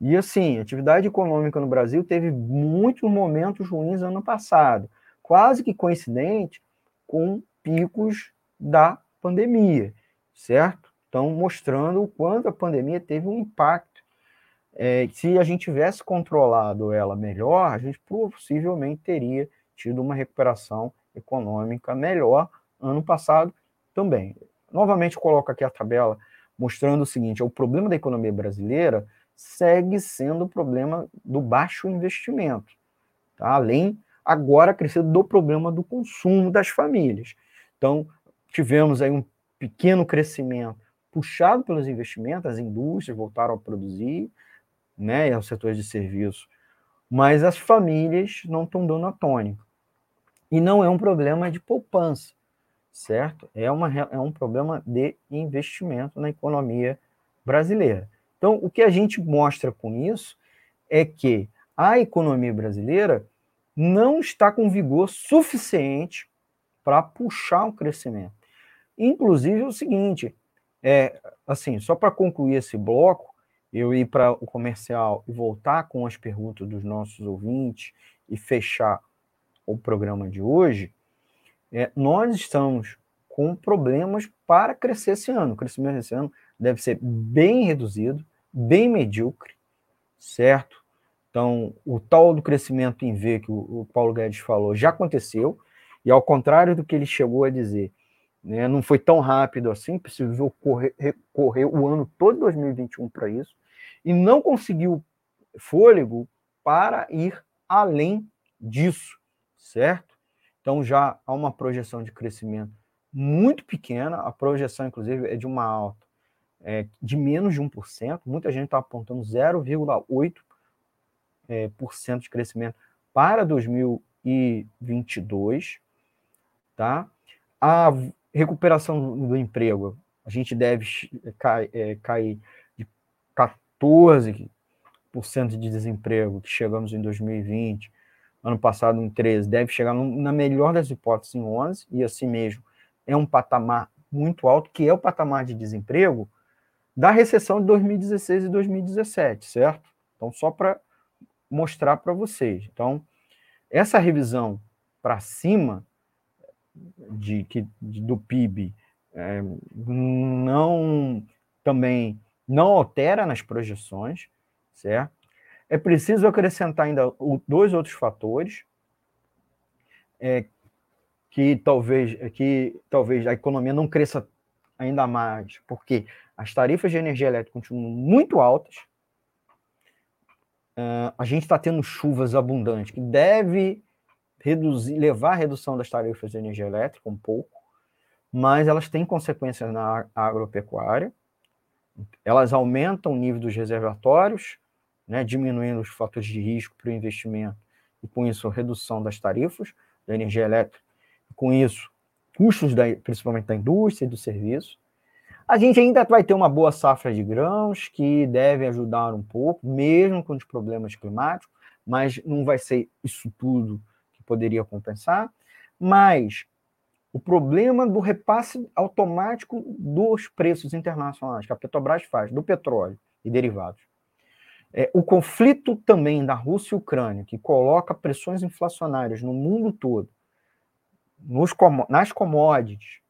E assim, a atividade econômica no Brasil teve muitos momentos ruins ano passado, quase que coincidente com picos da pandemia, certo? Então, mostrando o quanto a pandemia teve um impacto. É, se a gente tivesse controlado ela melhor, a gente possivelmente teria tido uma recuperação econômica melhor ano passado também. Novamente coloco aqui a tabela mostrando o seguinte: o problema da economia brasileira segue sendo o problema do baixo investimento, tá? além agora crescendo do problema do consumo das famílias. Então, tivemos aí um pequeno crescimento puxado pelos investimentos, as indústrias voltaram a produzir, né, e os setores de serviço, mas as famílias não estão dando a tônica. E não é um problema de poupança, certo? É, uma, é um problema de investimento na economia brasileira. Então, o que a gente mostra com isso é que a economia brasileira não está com vigor suficiente para puxar um crescimento. Inclusive o seguinte, é assim, só para concluir esse bloco, eu ir para o comercial e voltar com as perguntas dos nossos ouvintes e fechar o programa de hoje, é, nós estamos com problemas para crescer esse ano. O crescimento desse ano deve ser bem reduzido, bem medíocre, certo? Então, o tal do crescimento em V que o, Paulo Guedes falou já aconteceu, e ao contrário do que ele chegou a dizer, né, não foi tão rápido assim, precisou correr, correr o ano todo de 2021 para isso, e não conseguiu fôlego para ir além disso, certo? Então já há uma projeção de crescimento muito pequena, a projeção, inclusive, é de uma alta é, de menos de 1%, muita gente está apontando 0,8% é, por cento de crescimento para 2022, tá? A recuperação do emprego, a gente deve cair, é, cair de 14% de desemprego que chegamos em 2020, ano passado em 13, deve chegar na melhor das hipóteses em 11, e assim mesmo é um patamar muito alto, que é o patamar de desemprego da recessão de 2016 e 2017, certo? Então, só para mostrar para vocês. Então, essa revisão para cima de, que, de, do PIB é, não também não altera nas projeções, certo? É preciso acrescentar ainda dois outros fatores é, que talvez que talvez a economia não cresça ainda mais, porque as tarifas de energia elétrica continuam muito altas. Uh, a gente está tendo chuvas abundantes, que deve reduzir, levar à redução das tarifas de energia elétrica um pouco, mas elas têm consequências na agropecuária. Elas aumentam o nível dos reservatórios, né, diminuindo os fatores de risco para o investimento e, com isso, redução das tarifas da energia elétrica com isso, custos da, principalmente da indústria e do serviço. A gente ainda vai ter uma boa safra de grãos, que deve ajudar um pouco, mesmo com os problemas climáticos, mas não vai ser isso tudo que poderia compensar. Mas o problema do repasse automático dos preços internacionais, que a Petrobras faz, do petróleo e derivados. É, o conflito também da Rússia e Ucrânia, que coloca pressões inflacionárias no mundo todo, nos, nas commodities,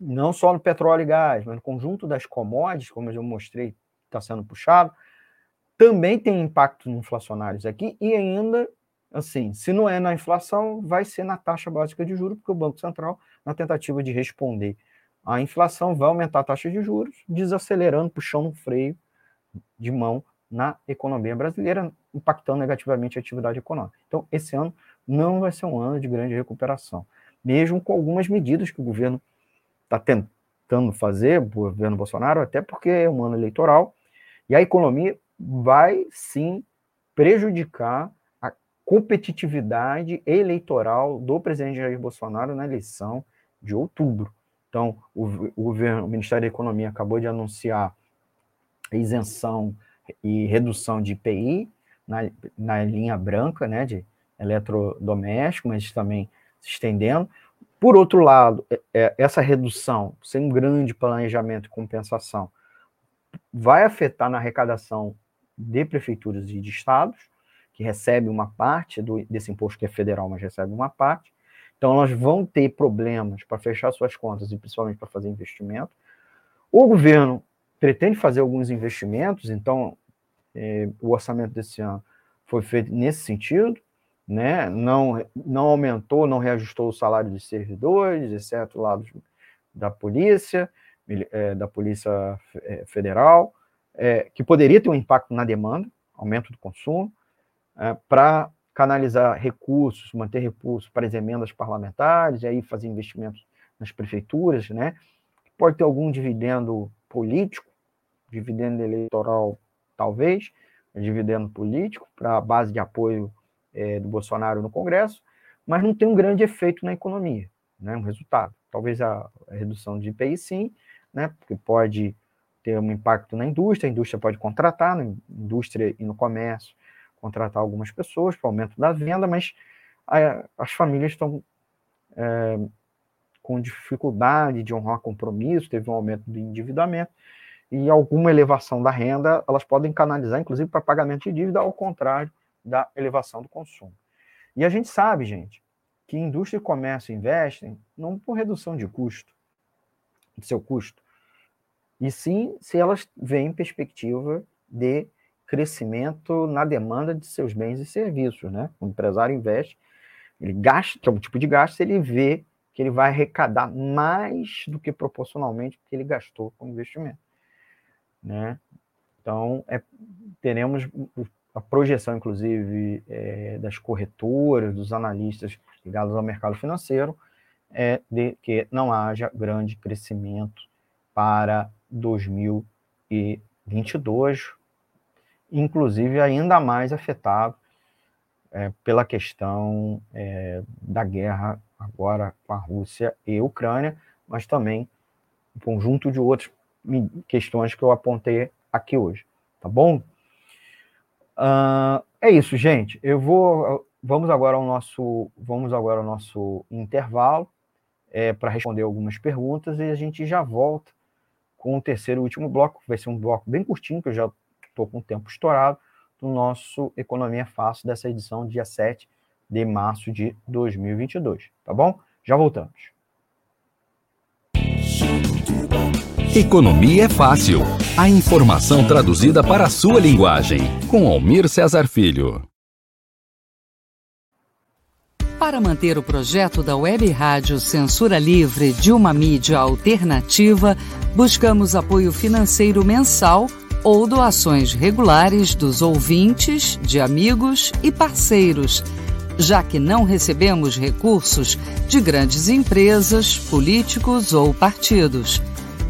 não só no petróleo e gás, mas no conjunto das commodities, como eu mostrei, está sendo puxado, também tem impactos inflacionários aqui e ainda, assim, se não é na inflação, vai ser na taxa básica de juros, porque o Banco Central, na tentativa de responder à inflação, vai aumentar a taxa de juros, desacelerando, puxando um freio de mão na economia brasileira, impactando negativamente a atividade econômica. Então, esse ano não vai ser um ano de grande recuperação mesmo com algumas medidas que o governo está tentando fazer, o governo Bolsonaro, até porque é um ano eleitoral, e a economia vai sim prejudicar a competitividade eleitoral do presidente Jair Bolsonaro na eleição de outubro. Então, o, o governo, o Ministério da Economia acabou de anunciar isenção e redução de IPI na, na linha branca, né, de eletrodoméstico, mas também se estendendo. Por outro lado, é, é, essa redução, sem um grande planejamento e compensação, vai afetar na arrecadação de prefeituras e de estados, que recebem uma parte do, desse imposto que é federal, mas recebe uma parte. Então, elas vão ter problemas para fechar suas contas e principalmente para fazer investimento. O governo pretende fazer alguns investimentos, então é, o orçamento desse ano foi feito nesse sentido né? não, não aumentou, não reajustou o salário dos servidores, exceto lá da polícia, é, da Polícia é, Federal, é, que poderia ter um impacto na demanda, aumento do consumo, é, para canalizar recursos, manter recursos para as emendas parlamentares, e aí fazer investimentos nas prefeituras, né? Pode ter algum dividendo político, dividendo eleitoral, talvez, dividendo político, para a base de apoio é, do Bolsonaro no Congresso, mas não tem um grande efeito na economia, né, um resultado. Talvez a, a redução de IPI sim, né, porque pode ter um impacto na indústria, a indústria pode contratar, na indústria e no comércio, contratar algumas pessoas para aumento da venda, mas a, as famílias estão é, com dificuldade de honrar compromisso, teve um aumento do endividamento e alguma elevação da renda, elas podem canalizar, inclusive, para pagamento de dívida, ao contrário da elevação do consumo. E a gente sabe, gente, que indústria e comércio investem não por redução de custo, de seu custo, e sim se elas veem perspectiva de crescimento na demanda de seus bens e serviços, né? O empresário investe, ele gasta, que é um tipo de gasto, ele vê que ele vai arrecadar mais do que proporcionalmente que ele gastou com investimento, né? Então, é, teremos a projeção, inclusive, é, das corretoras, dos analistas ligados ao mercado financeiro, é de que não haja grande crescimento para 2022, inclusive ainda mais afetado é, pela questão é, da guerra agora com a Rússia e a Ucrânia, mas também um conjunto de outras questões que eu apontei aqui hoje, tá bom? Uh, é isso, gente. Eu vou. Vamos agora ao nosso. Vamos agora ao nosso intervalo é, para responder algumas perguntas e a gente já volta com o terceiro e último bloco. Vai ser um bloco bem curtinho, que eu já estou com o tempo estourado, do nosso Economia Fácil dessa edição, dia 7 de março de 2022. Tá bom? Já voltamos. Economia é fácil. A informação traduzida para a sua linguagem. Com Almir Cesar Filho. Para manter o projeto da Web Rádio Censura Livre de uma mídia alternativa, buscamos apoio financeiro mensal ou doações regulares dos ouvintes, de amigos e parceiros, já que não recebemos recursos de grandes empresas, políticos ou partidos.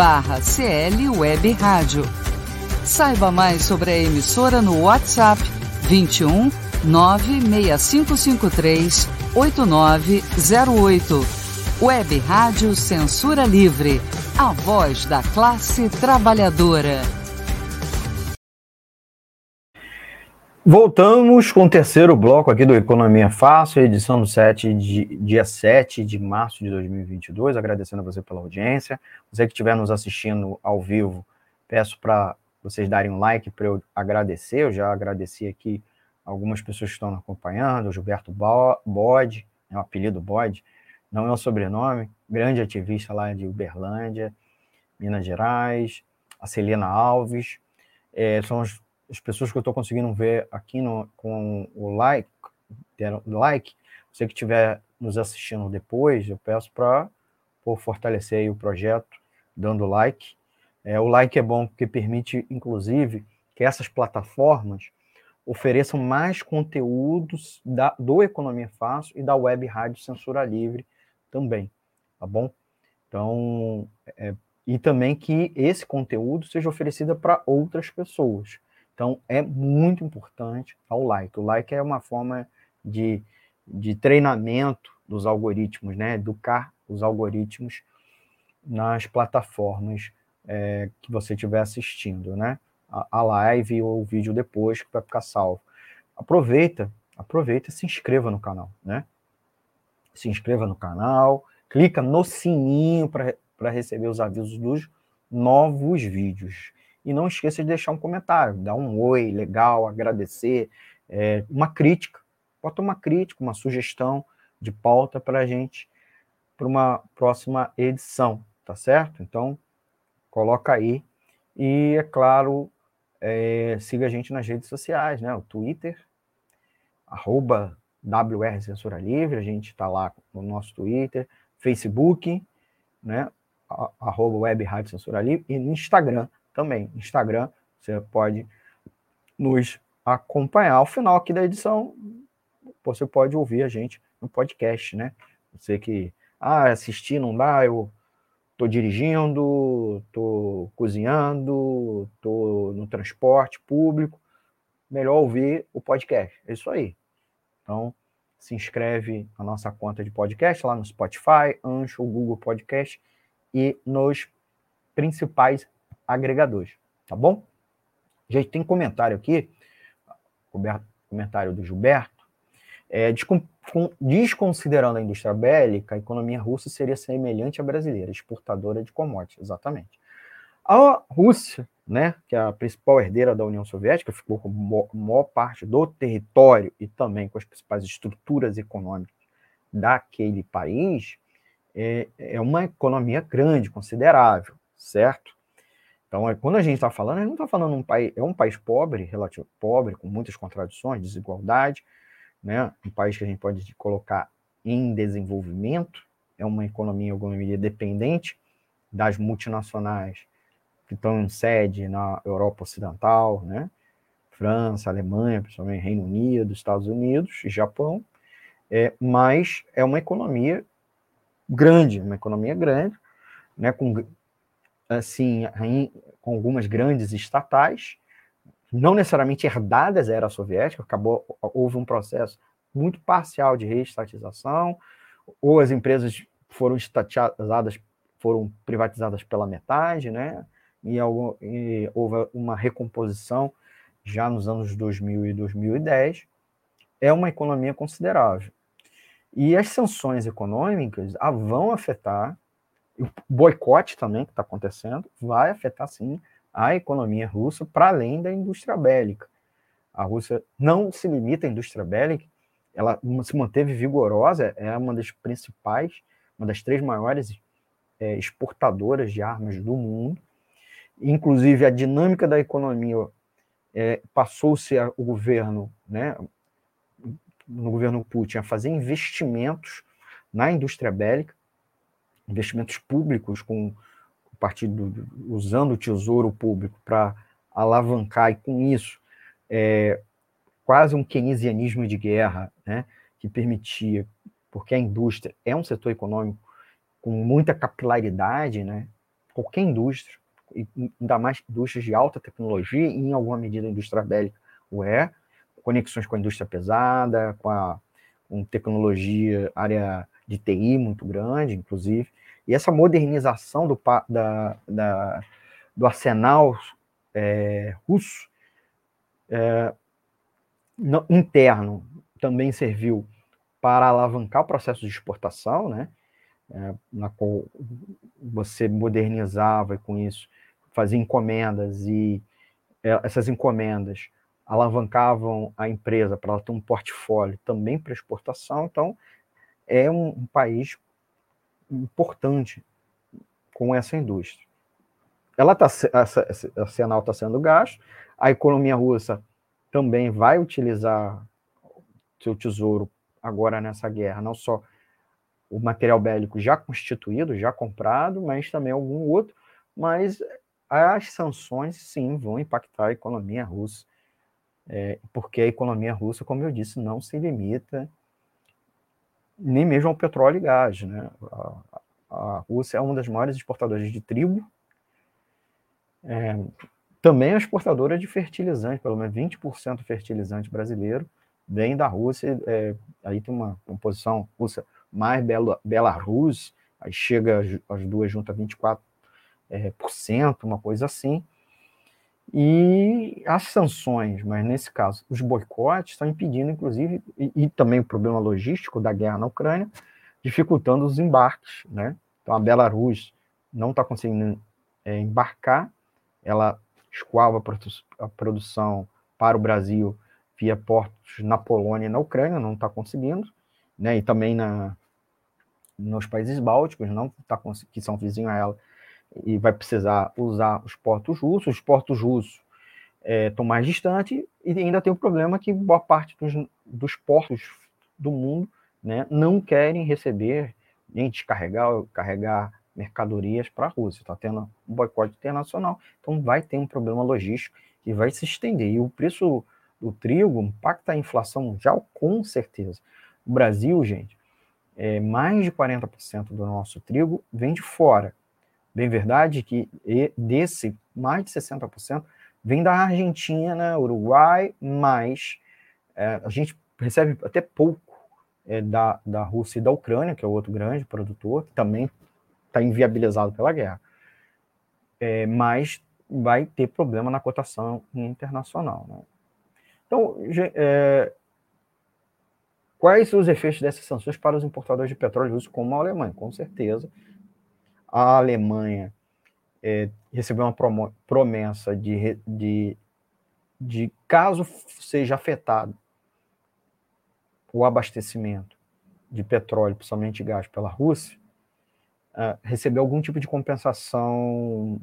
barra CL Web Rádio. Saiba mais sobre a emissora no WhatsApp 21 96553 8908. Web Rádio Censura Livre, a voz da classe trabalhadora. Voltamos com o terceiro bloco aqui do Economia Fácil, edição do 7 de, dia 7 de março de 2022. Agradecendo a você pela audiência. Você que estiver nos assistindo ao vivo, peço para vocês darem um like para eu agradecer. Eu já agradeci aqui algumas pessoas que estão acompanhando, o Gilberto Bode, é o apelido Bode, não é o sobrenome, grande ativista lá de Uberlândia, Minas Gerais, a Celina Alves, é, são os as pessoas que eu estou conseguindo ver aqui no, com o like, like, você que estiver nos assistindo depois, eu peço para fortalecer o projeto, dando like. É, o like é bom porque permite, inclusive, que essas plataformas ofereçam mais conteúdos da, do Economia Fácil e da Web Rádio Censura Livre também, tá bom? Então, é, e também que esse conteúdo seja oferecido para outras pessoas. Então, é muito importante ao like. O like é uma forma de, de treinamento dos algoritmos, né? Educar os algoritmos nas plataformas é, que você estiver assistindo, né? A, a live ou o vídeo depois que vai ficar salvo. Aproveita, aproveita e se inscreva no canal, né? Se inscreva no canal, clica no sininho para receber os avisos dos novos vídeos. E não esqueça de deixar um comentário, dar um oi, legal, agradecer, é, uma crítica. Bota uma crítica, uma sugestão de pauta para a gente, para uma próxima edição, tá certo? Então, coloca aí. E, é claro, é, siga a gente nas redes sociais, né? O Twitter, arroba WR Censura Livre, a gente está lá no nosso Twitter, Facebook, né? Arroba Web Rádio Censura Livre, e no Instagram, também. Instagram, você pode nos acompanhar. Ao final aqui da edição, você pode ouvir a gente no podcast, né? Você que, ah, assistir não dá, eu tô dirigindo, tô cozinhando, tô no transporte público, melhor ouvir o podcast. É isso aí. Então, se inscreve na nossa conta de podcast lá no Spotify, Ancho, Google Podcast e nos principais agregadores, tá bom? Gente, tem comentário aqui, comentário do Gilberto, é, desconsiderando a indústria bélica, a economia russa seria semelhante à brasileira, exportadora de commodities, exatamente. A Rússia, né, que é a principal herdeira da União Soviética, ficou com a maior parte do território e também com as principais estruturas econômicas daquele país, é, é uma economia grande, considerável, certo? Então, é, quando a gente está falando, a gente não está falando um país, é um país pobre, relativo pobre, com muitas contradições, desigualdade, né? Um país que a gente pode colocar em desenvolvimento, é uma economia, medida dependente das multinacionais que estão em sede na Europa Ocidental, né? França, Alemanha, principalmente Reino Unido, Estados Unidos e Japão, é, mas é uma economia grande, uma economia grande, né, com assim, com algumas grandes estatais, não necessariamente herdadas à era soviética, acabou, houve um processo muito parcial de reestatização, ou as empresas foram estatizadas, foram privatizadas pela metade, né? E, e houve uma recomposição já nos anos 2000 e 2010. É uma economia considerável. E as sanções econômicas vão afetar o boicote também que está acontecendo vai afetar sim a economia russa para além da indústria bélica. A Rússia não se limita à indústria bélica, ela se manteve vigorosa, é uma das principais, uma das três maiores é, exportadoras de armas do mundo. Inclusive, a dinâmica da economia é, passou-se o governo, né, no governo Putin, a fazer investimentos na indústria bélica, investimentos públicos com o partido usando o tesouro público para alavancar e com isso é, quase um keynesianismo de guerra, né, que permitia, porque a indústria é um setor econômico com muita capilaridade, né, qualquer indústria, ainda mais indústrias de alta tecnologia e em alguma medida a indústria bélica o é, conexões com a indústria pesada, com a com tecnologia, área de TI muito grande, inclusive, e essa modernização do, da, da, do arsenal é, russo é, no, interno também serviu para alavancar o processo de exportação, né? É, na qual você modernizava e com isso fazia encomendas e é, essas encomendas alavancavam a empresa para ela ter um portfólio também para exportação. Então, é um, um país importante com essa indústria. Ela tá, essa, esse arsenal está sendo gasto, a economia russa também vai utilizar seu tesouro agora nessa guerra, não só o material bélico já constituído, já comprado, mas também algum outro, mas as sanções sim vão impactar a economia russa, é, porque a economia russa, como eu disse, não se limita nem mesmo ao petróleo e gás. Né? A, a Rússia é uma das maiores exportadoras de trigo, é, também é exportadora de fertilizante, pelo menos 20% do fertilizante brasileiro vem da Rússia, é, aí tem uma composição russa mais Bela, Belarus, aí chega as duas juntas 24%, é, por cento, uma coisa assim, e as sanções, mas nesse caso, os boicotes estão impedindo, inclusive, e, e, também o problema logístico da guerra na Ucrânia, dificultando os embarques. Né? Então, a Belarus não está conseguindo é, embarcar, ela escoava a, produ a produção para o Brasil via portos na Polônia e na Ucrânia, não está conseguindo, né? e também na, nos países bálticos, não tá, que são vizinhos a ela, e vai precisar usar os portos russos. Os portos russos estão é, mais distantes e ainda tem o problema que boa parte dos, dos portos do mundo né, não querem receber nem descarregar carregar mercadorias para a Rússia. Está tendo um boicote internacional, então vai ter um problema logístico que vai se estender. E o preço do trigo impacta a inflação mundial com certeza. O Brasil, gente, é, mais de 40% do nosso trigo vem de fora. Bem verdade que desse mais de 60% vem da Argentina, Uruguai, mas é, a gente recebe até pouco é, da, da Rússia e da Ucrânia, que é o outro grande produtor, que também está inviabilizado pela guerra. É, mas vai ter problema na cotação internacional. Né? Então, é, quais os efeitos dessas sanções para os importadores de petróleo russo, como a Alemanha? Com certeza, a Alemanha é, recebeu uma promessa de, de, de caso seja afetado o abastecimento de petróleo, principalmente gás, pela Rússia, uh, receber algum tipo de compensação,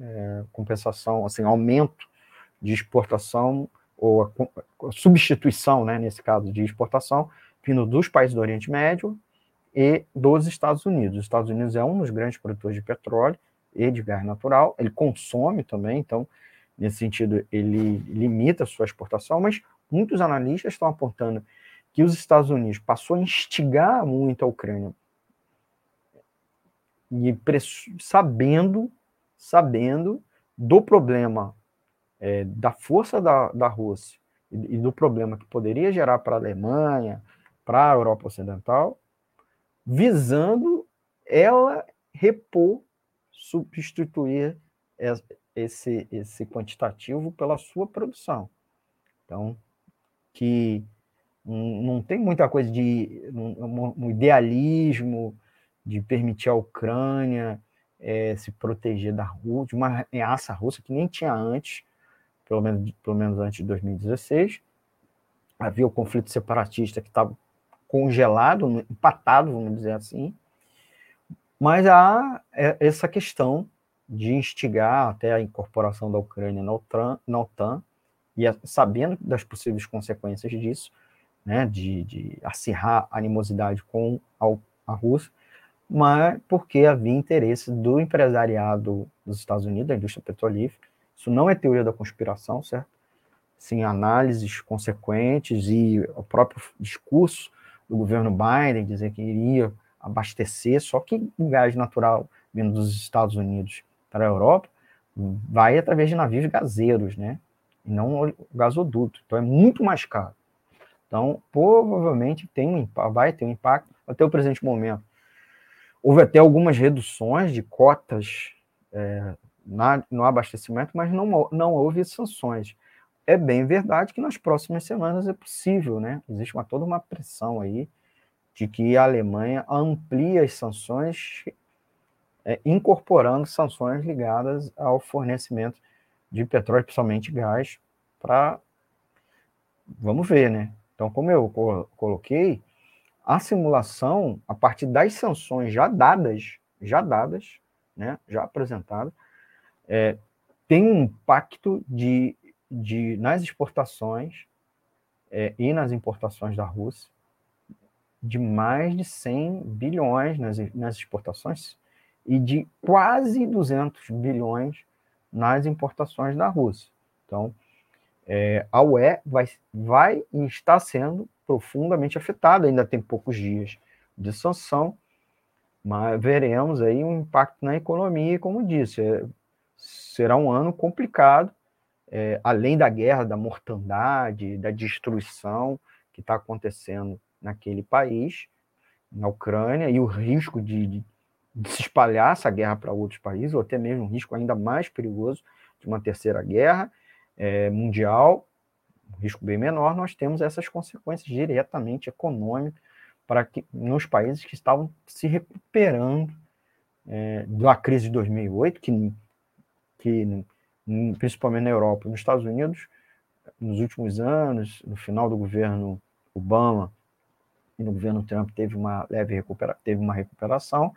é, compensação, assim, aumento de exportação ou a, a substituição, né, nesse caso de exportação, vindo dos países do Oriente Médio e dos Estados Unidos. Os Estados Unidos é um dos grandes produtores de petróleo e de gás natural, ele consome também, então, nesse sentido, ele limita a sua exportação, mas muitos analistas estão apontando que os Estados Unidos passou a instigar muito a Ucrânia e sabendo sabendo do problema é, da força da, da Rússia e, e do problema que poderia gerar para a Alemanha, para a Europa Ocidental, visando ela repor, substituir esse, esse quantitativo pela sua produção. Então, que não tem muita coisa de um, idealismo de permitir a Ucrânia é, se proteger da Rússia, de uma ameaça russa que nem tinha antes, pelo menos, pelo menos antes de 2016. Havia o conflito separatista que estava congelado, empatado, vamos dizer assim. Mas há é, essa questão de instigar até a incorporação da Ucrânia na OTAN, na OTAN e sabendo das possíveis consequências disso, né, de, de acirrar animosidade com a, a Rússia, mas porque havia interesse do empresariado dos Estados Unidos, da indústria petrolífera. Isso não é teoria da conspiração, certo? Sim, análises consequentes e o próprio discurso do governo Biden dizer que iria abastecer, só que o gás natural vindo dos Estados Unidos para a Europa vai através de navios gazeiros, né? E não gasoduto. Então é muito mais caro. Então, provavelmente tem um, vai ter um impacto até o presente momento. Houve até algumas reduções de cotas é, na, no abastecimento, mas não, não houve sanções. É bem verdade que nas próximas semanas é possível, né? Existe uma, toda uma pressão aí de que a Alemanha amplie as sanções, é, incorporando sanções ligadas ao fornecimento de petróleo, principalmente gás, para. Vamos ver, né? Então, como eu coloquei, a simulação, a partir das sanções já dadas, já dadas, né, já apresentadas, é, tem um impacto de, de, nas exportações é, e nas importações da Rússia de mais de 100 bilhões nas, nas exportações e de quase 200 bilhões nas importações da Rússia. Então, é, a UE vai, vai e está sendo profundamente afetada, ainda tem poucos dias de sanção, mas veremos aí um impacto na economia, como disse, é, será um ano complicado, é, além da guerra, da mortandade, da destruição que está acontecendo naquele país, na Ucrânia, e o risco de, de, de se espalhar essa guerra para outros países, ou até mesmo um risco ainda mais perigoso de uma terceira guerra é, mundial, um risco bem menor, nós temos essas consequências diretamente econômicas para que nos países que estavam se recuperando é, da crise de 2008, que, que principalmente na Europa, nos Estados Unidos, nos últimos anos, no final do governo Obama e no governo Trump teve uma leve recupera teve uma recuperação,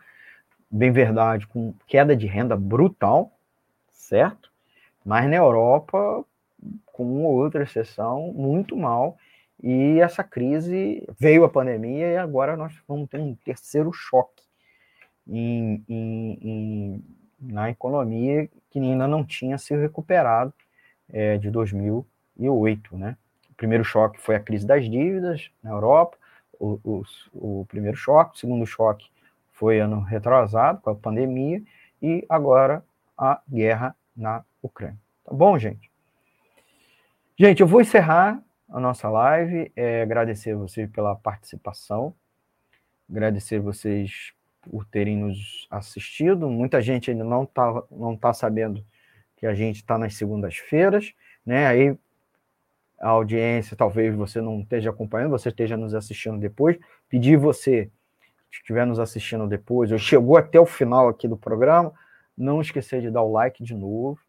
bem verdade, com queda de renda brutal, certo? Mas na Europa com uma ou outra exceção, muito mal. E essa crise veio a pandemia e agora nós vamos ter um terceiro choque em, em, em, na economia que ainda não tinha se recuperado é, de 2008. 2008, né? O primeiro choque foi a crise das dívidas na Europa, o, o, o primeiro choque, o segundo choque foi ano retrasado, com a pandemia, e agora a guerra na Ucrânia. Tá bom, gente? Gente, eu vou encerrar a nossa live, é, agradecer a vocês pela participação, agradecer vocês por terem nos assistido. Muita gente ainda não está não tá sabendo que a gente está nas segundas-feiras, né? Aí a audiência, talvez você não esteja acompanhando, você esteja nos assistindo depois. Pedir você, que estiver nos assistindo depois, ou chegou até o final aqui do programa, não esquecer de dar o like de novo,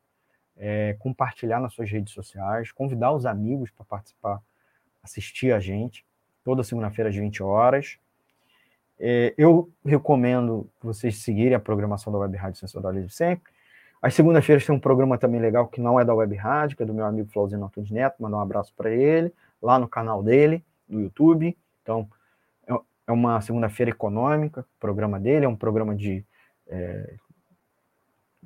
é, compartilhar nas suas redes sociais, convidar os amigos para participar, assistir a gente, toda segunda-feira às 20 horas. É, eu recomendo vocês seguirem a programação da Web Rádio Sensorialismo sempre. Às segundas-feiras tem um programa também legal que não é da Web Rádio, que é do meu amigo Flauzino Antunes Neto, mandar um abraço para ele, lá no canal dele, no YouTube. Então, é, é uma segunda-feira econômica, o programa dele, é um programa de é,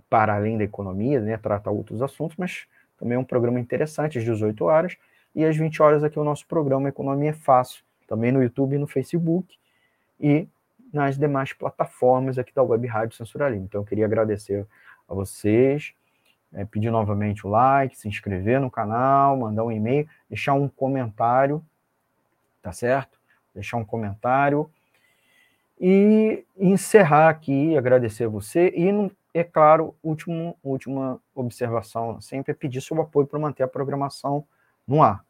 para além da economia, né, trata outros assuntos, mas também é um programa interessante, às 18 horas, e às 20 horas aqui o nosso programa Economia é Fácil, também no YouTube e no Facebook, e nas demais plataformas aqui da Web Rádio Censura Livre. Então, eu queria agradecer a vocês, é, pedir novamente o like, se inscrever no canal, mandar um e-mail, deixar um comentário, tá certo? Deixar um comentário e encerrar aqui, agradecer a você e, é claro, último, última observação, sempre é pedir seu apoio para manter a programação no ar.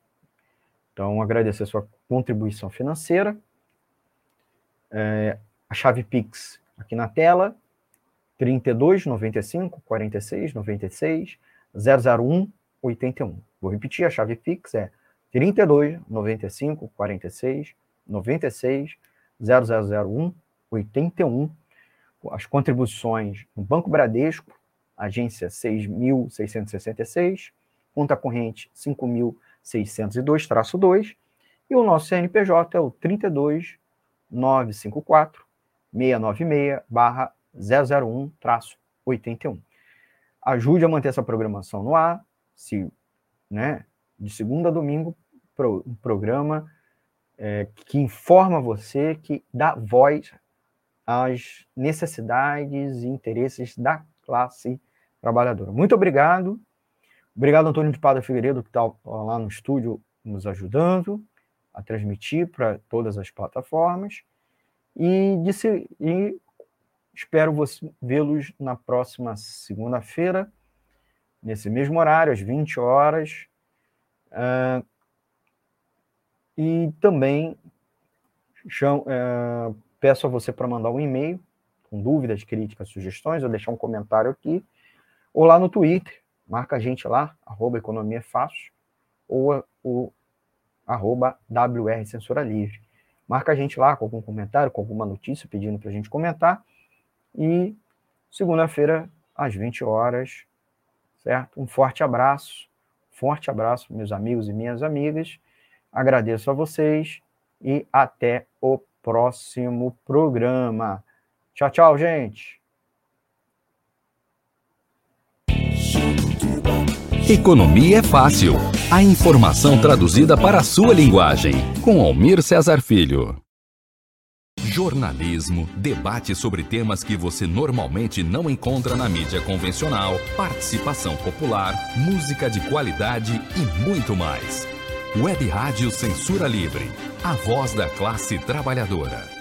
Então, agradecer a sua contribuição financeira, é, a chave Pix aqui na tela, 32 95 46 96 001 81. Vou repetir, a chave Pix é 32 95 46 96 0001 81. As contribuições no Banco Bradesco, agência 6.666, conta corrente 5.602-2, e o nosso CNPJ é o 32 954 696 barra 001-81. Ajude a manter essa programação no ar, se, né, de segunda a domingo, pro, um programa é, que informa você, que dá voz às necessidades e interesses da classe trabalhadora. Muito obrigado. Obrigado, Antônio de Pada Figueiredo, que está lá no estúdio nos ajudando a transmitir para todas as plataformas. E, disse, e espero vê-los na próxima segunda-feira, nesse mesmo horário, às 20 horas. Uh, e também chamo, uh, peço a você para mandar um e-mail com dúvidas, críticas, sugestões, ou deixar um comentário aqui, ou lá no Twitter, marca a gente lá, arroba Economia Fácil, ou o arroba WR Censura Livre. Marca a gente lá com algum comentário, com alguma notícia pedindo para a gente comentar. E segunda-feira, às 20 horas, certo? Um forte abraço, forte abraço, meus amigos e minhas amigas. Agradeço a vocês e até o próximo programa. Tchau, tchau, gente. Economia é fácil. A informação traduzida para a sua linguagem. Com Almir Cesar Filho. Jornalismo, debate sobre temas que você normalmente não encontra na mídia convencional, participação popular, música de qualidade e muito mais. Web Rádio Censura Livre, a voz da classe trabalhadora.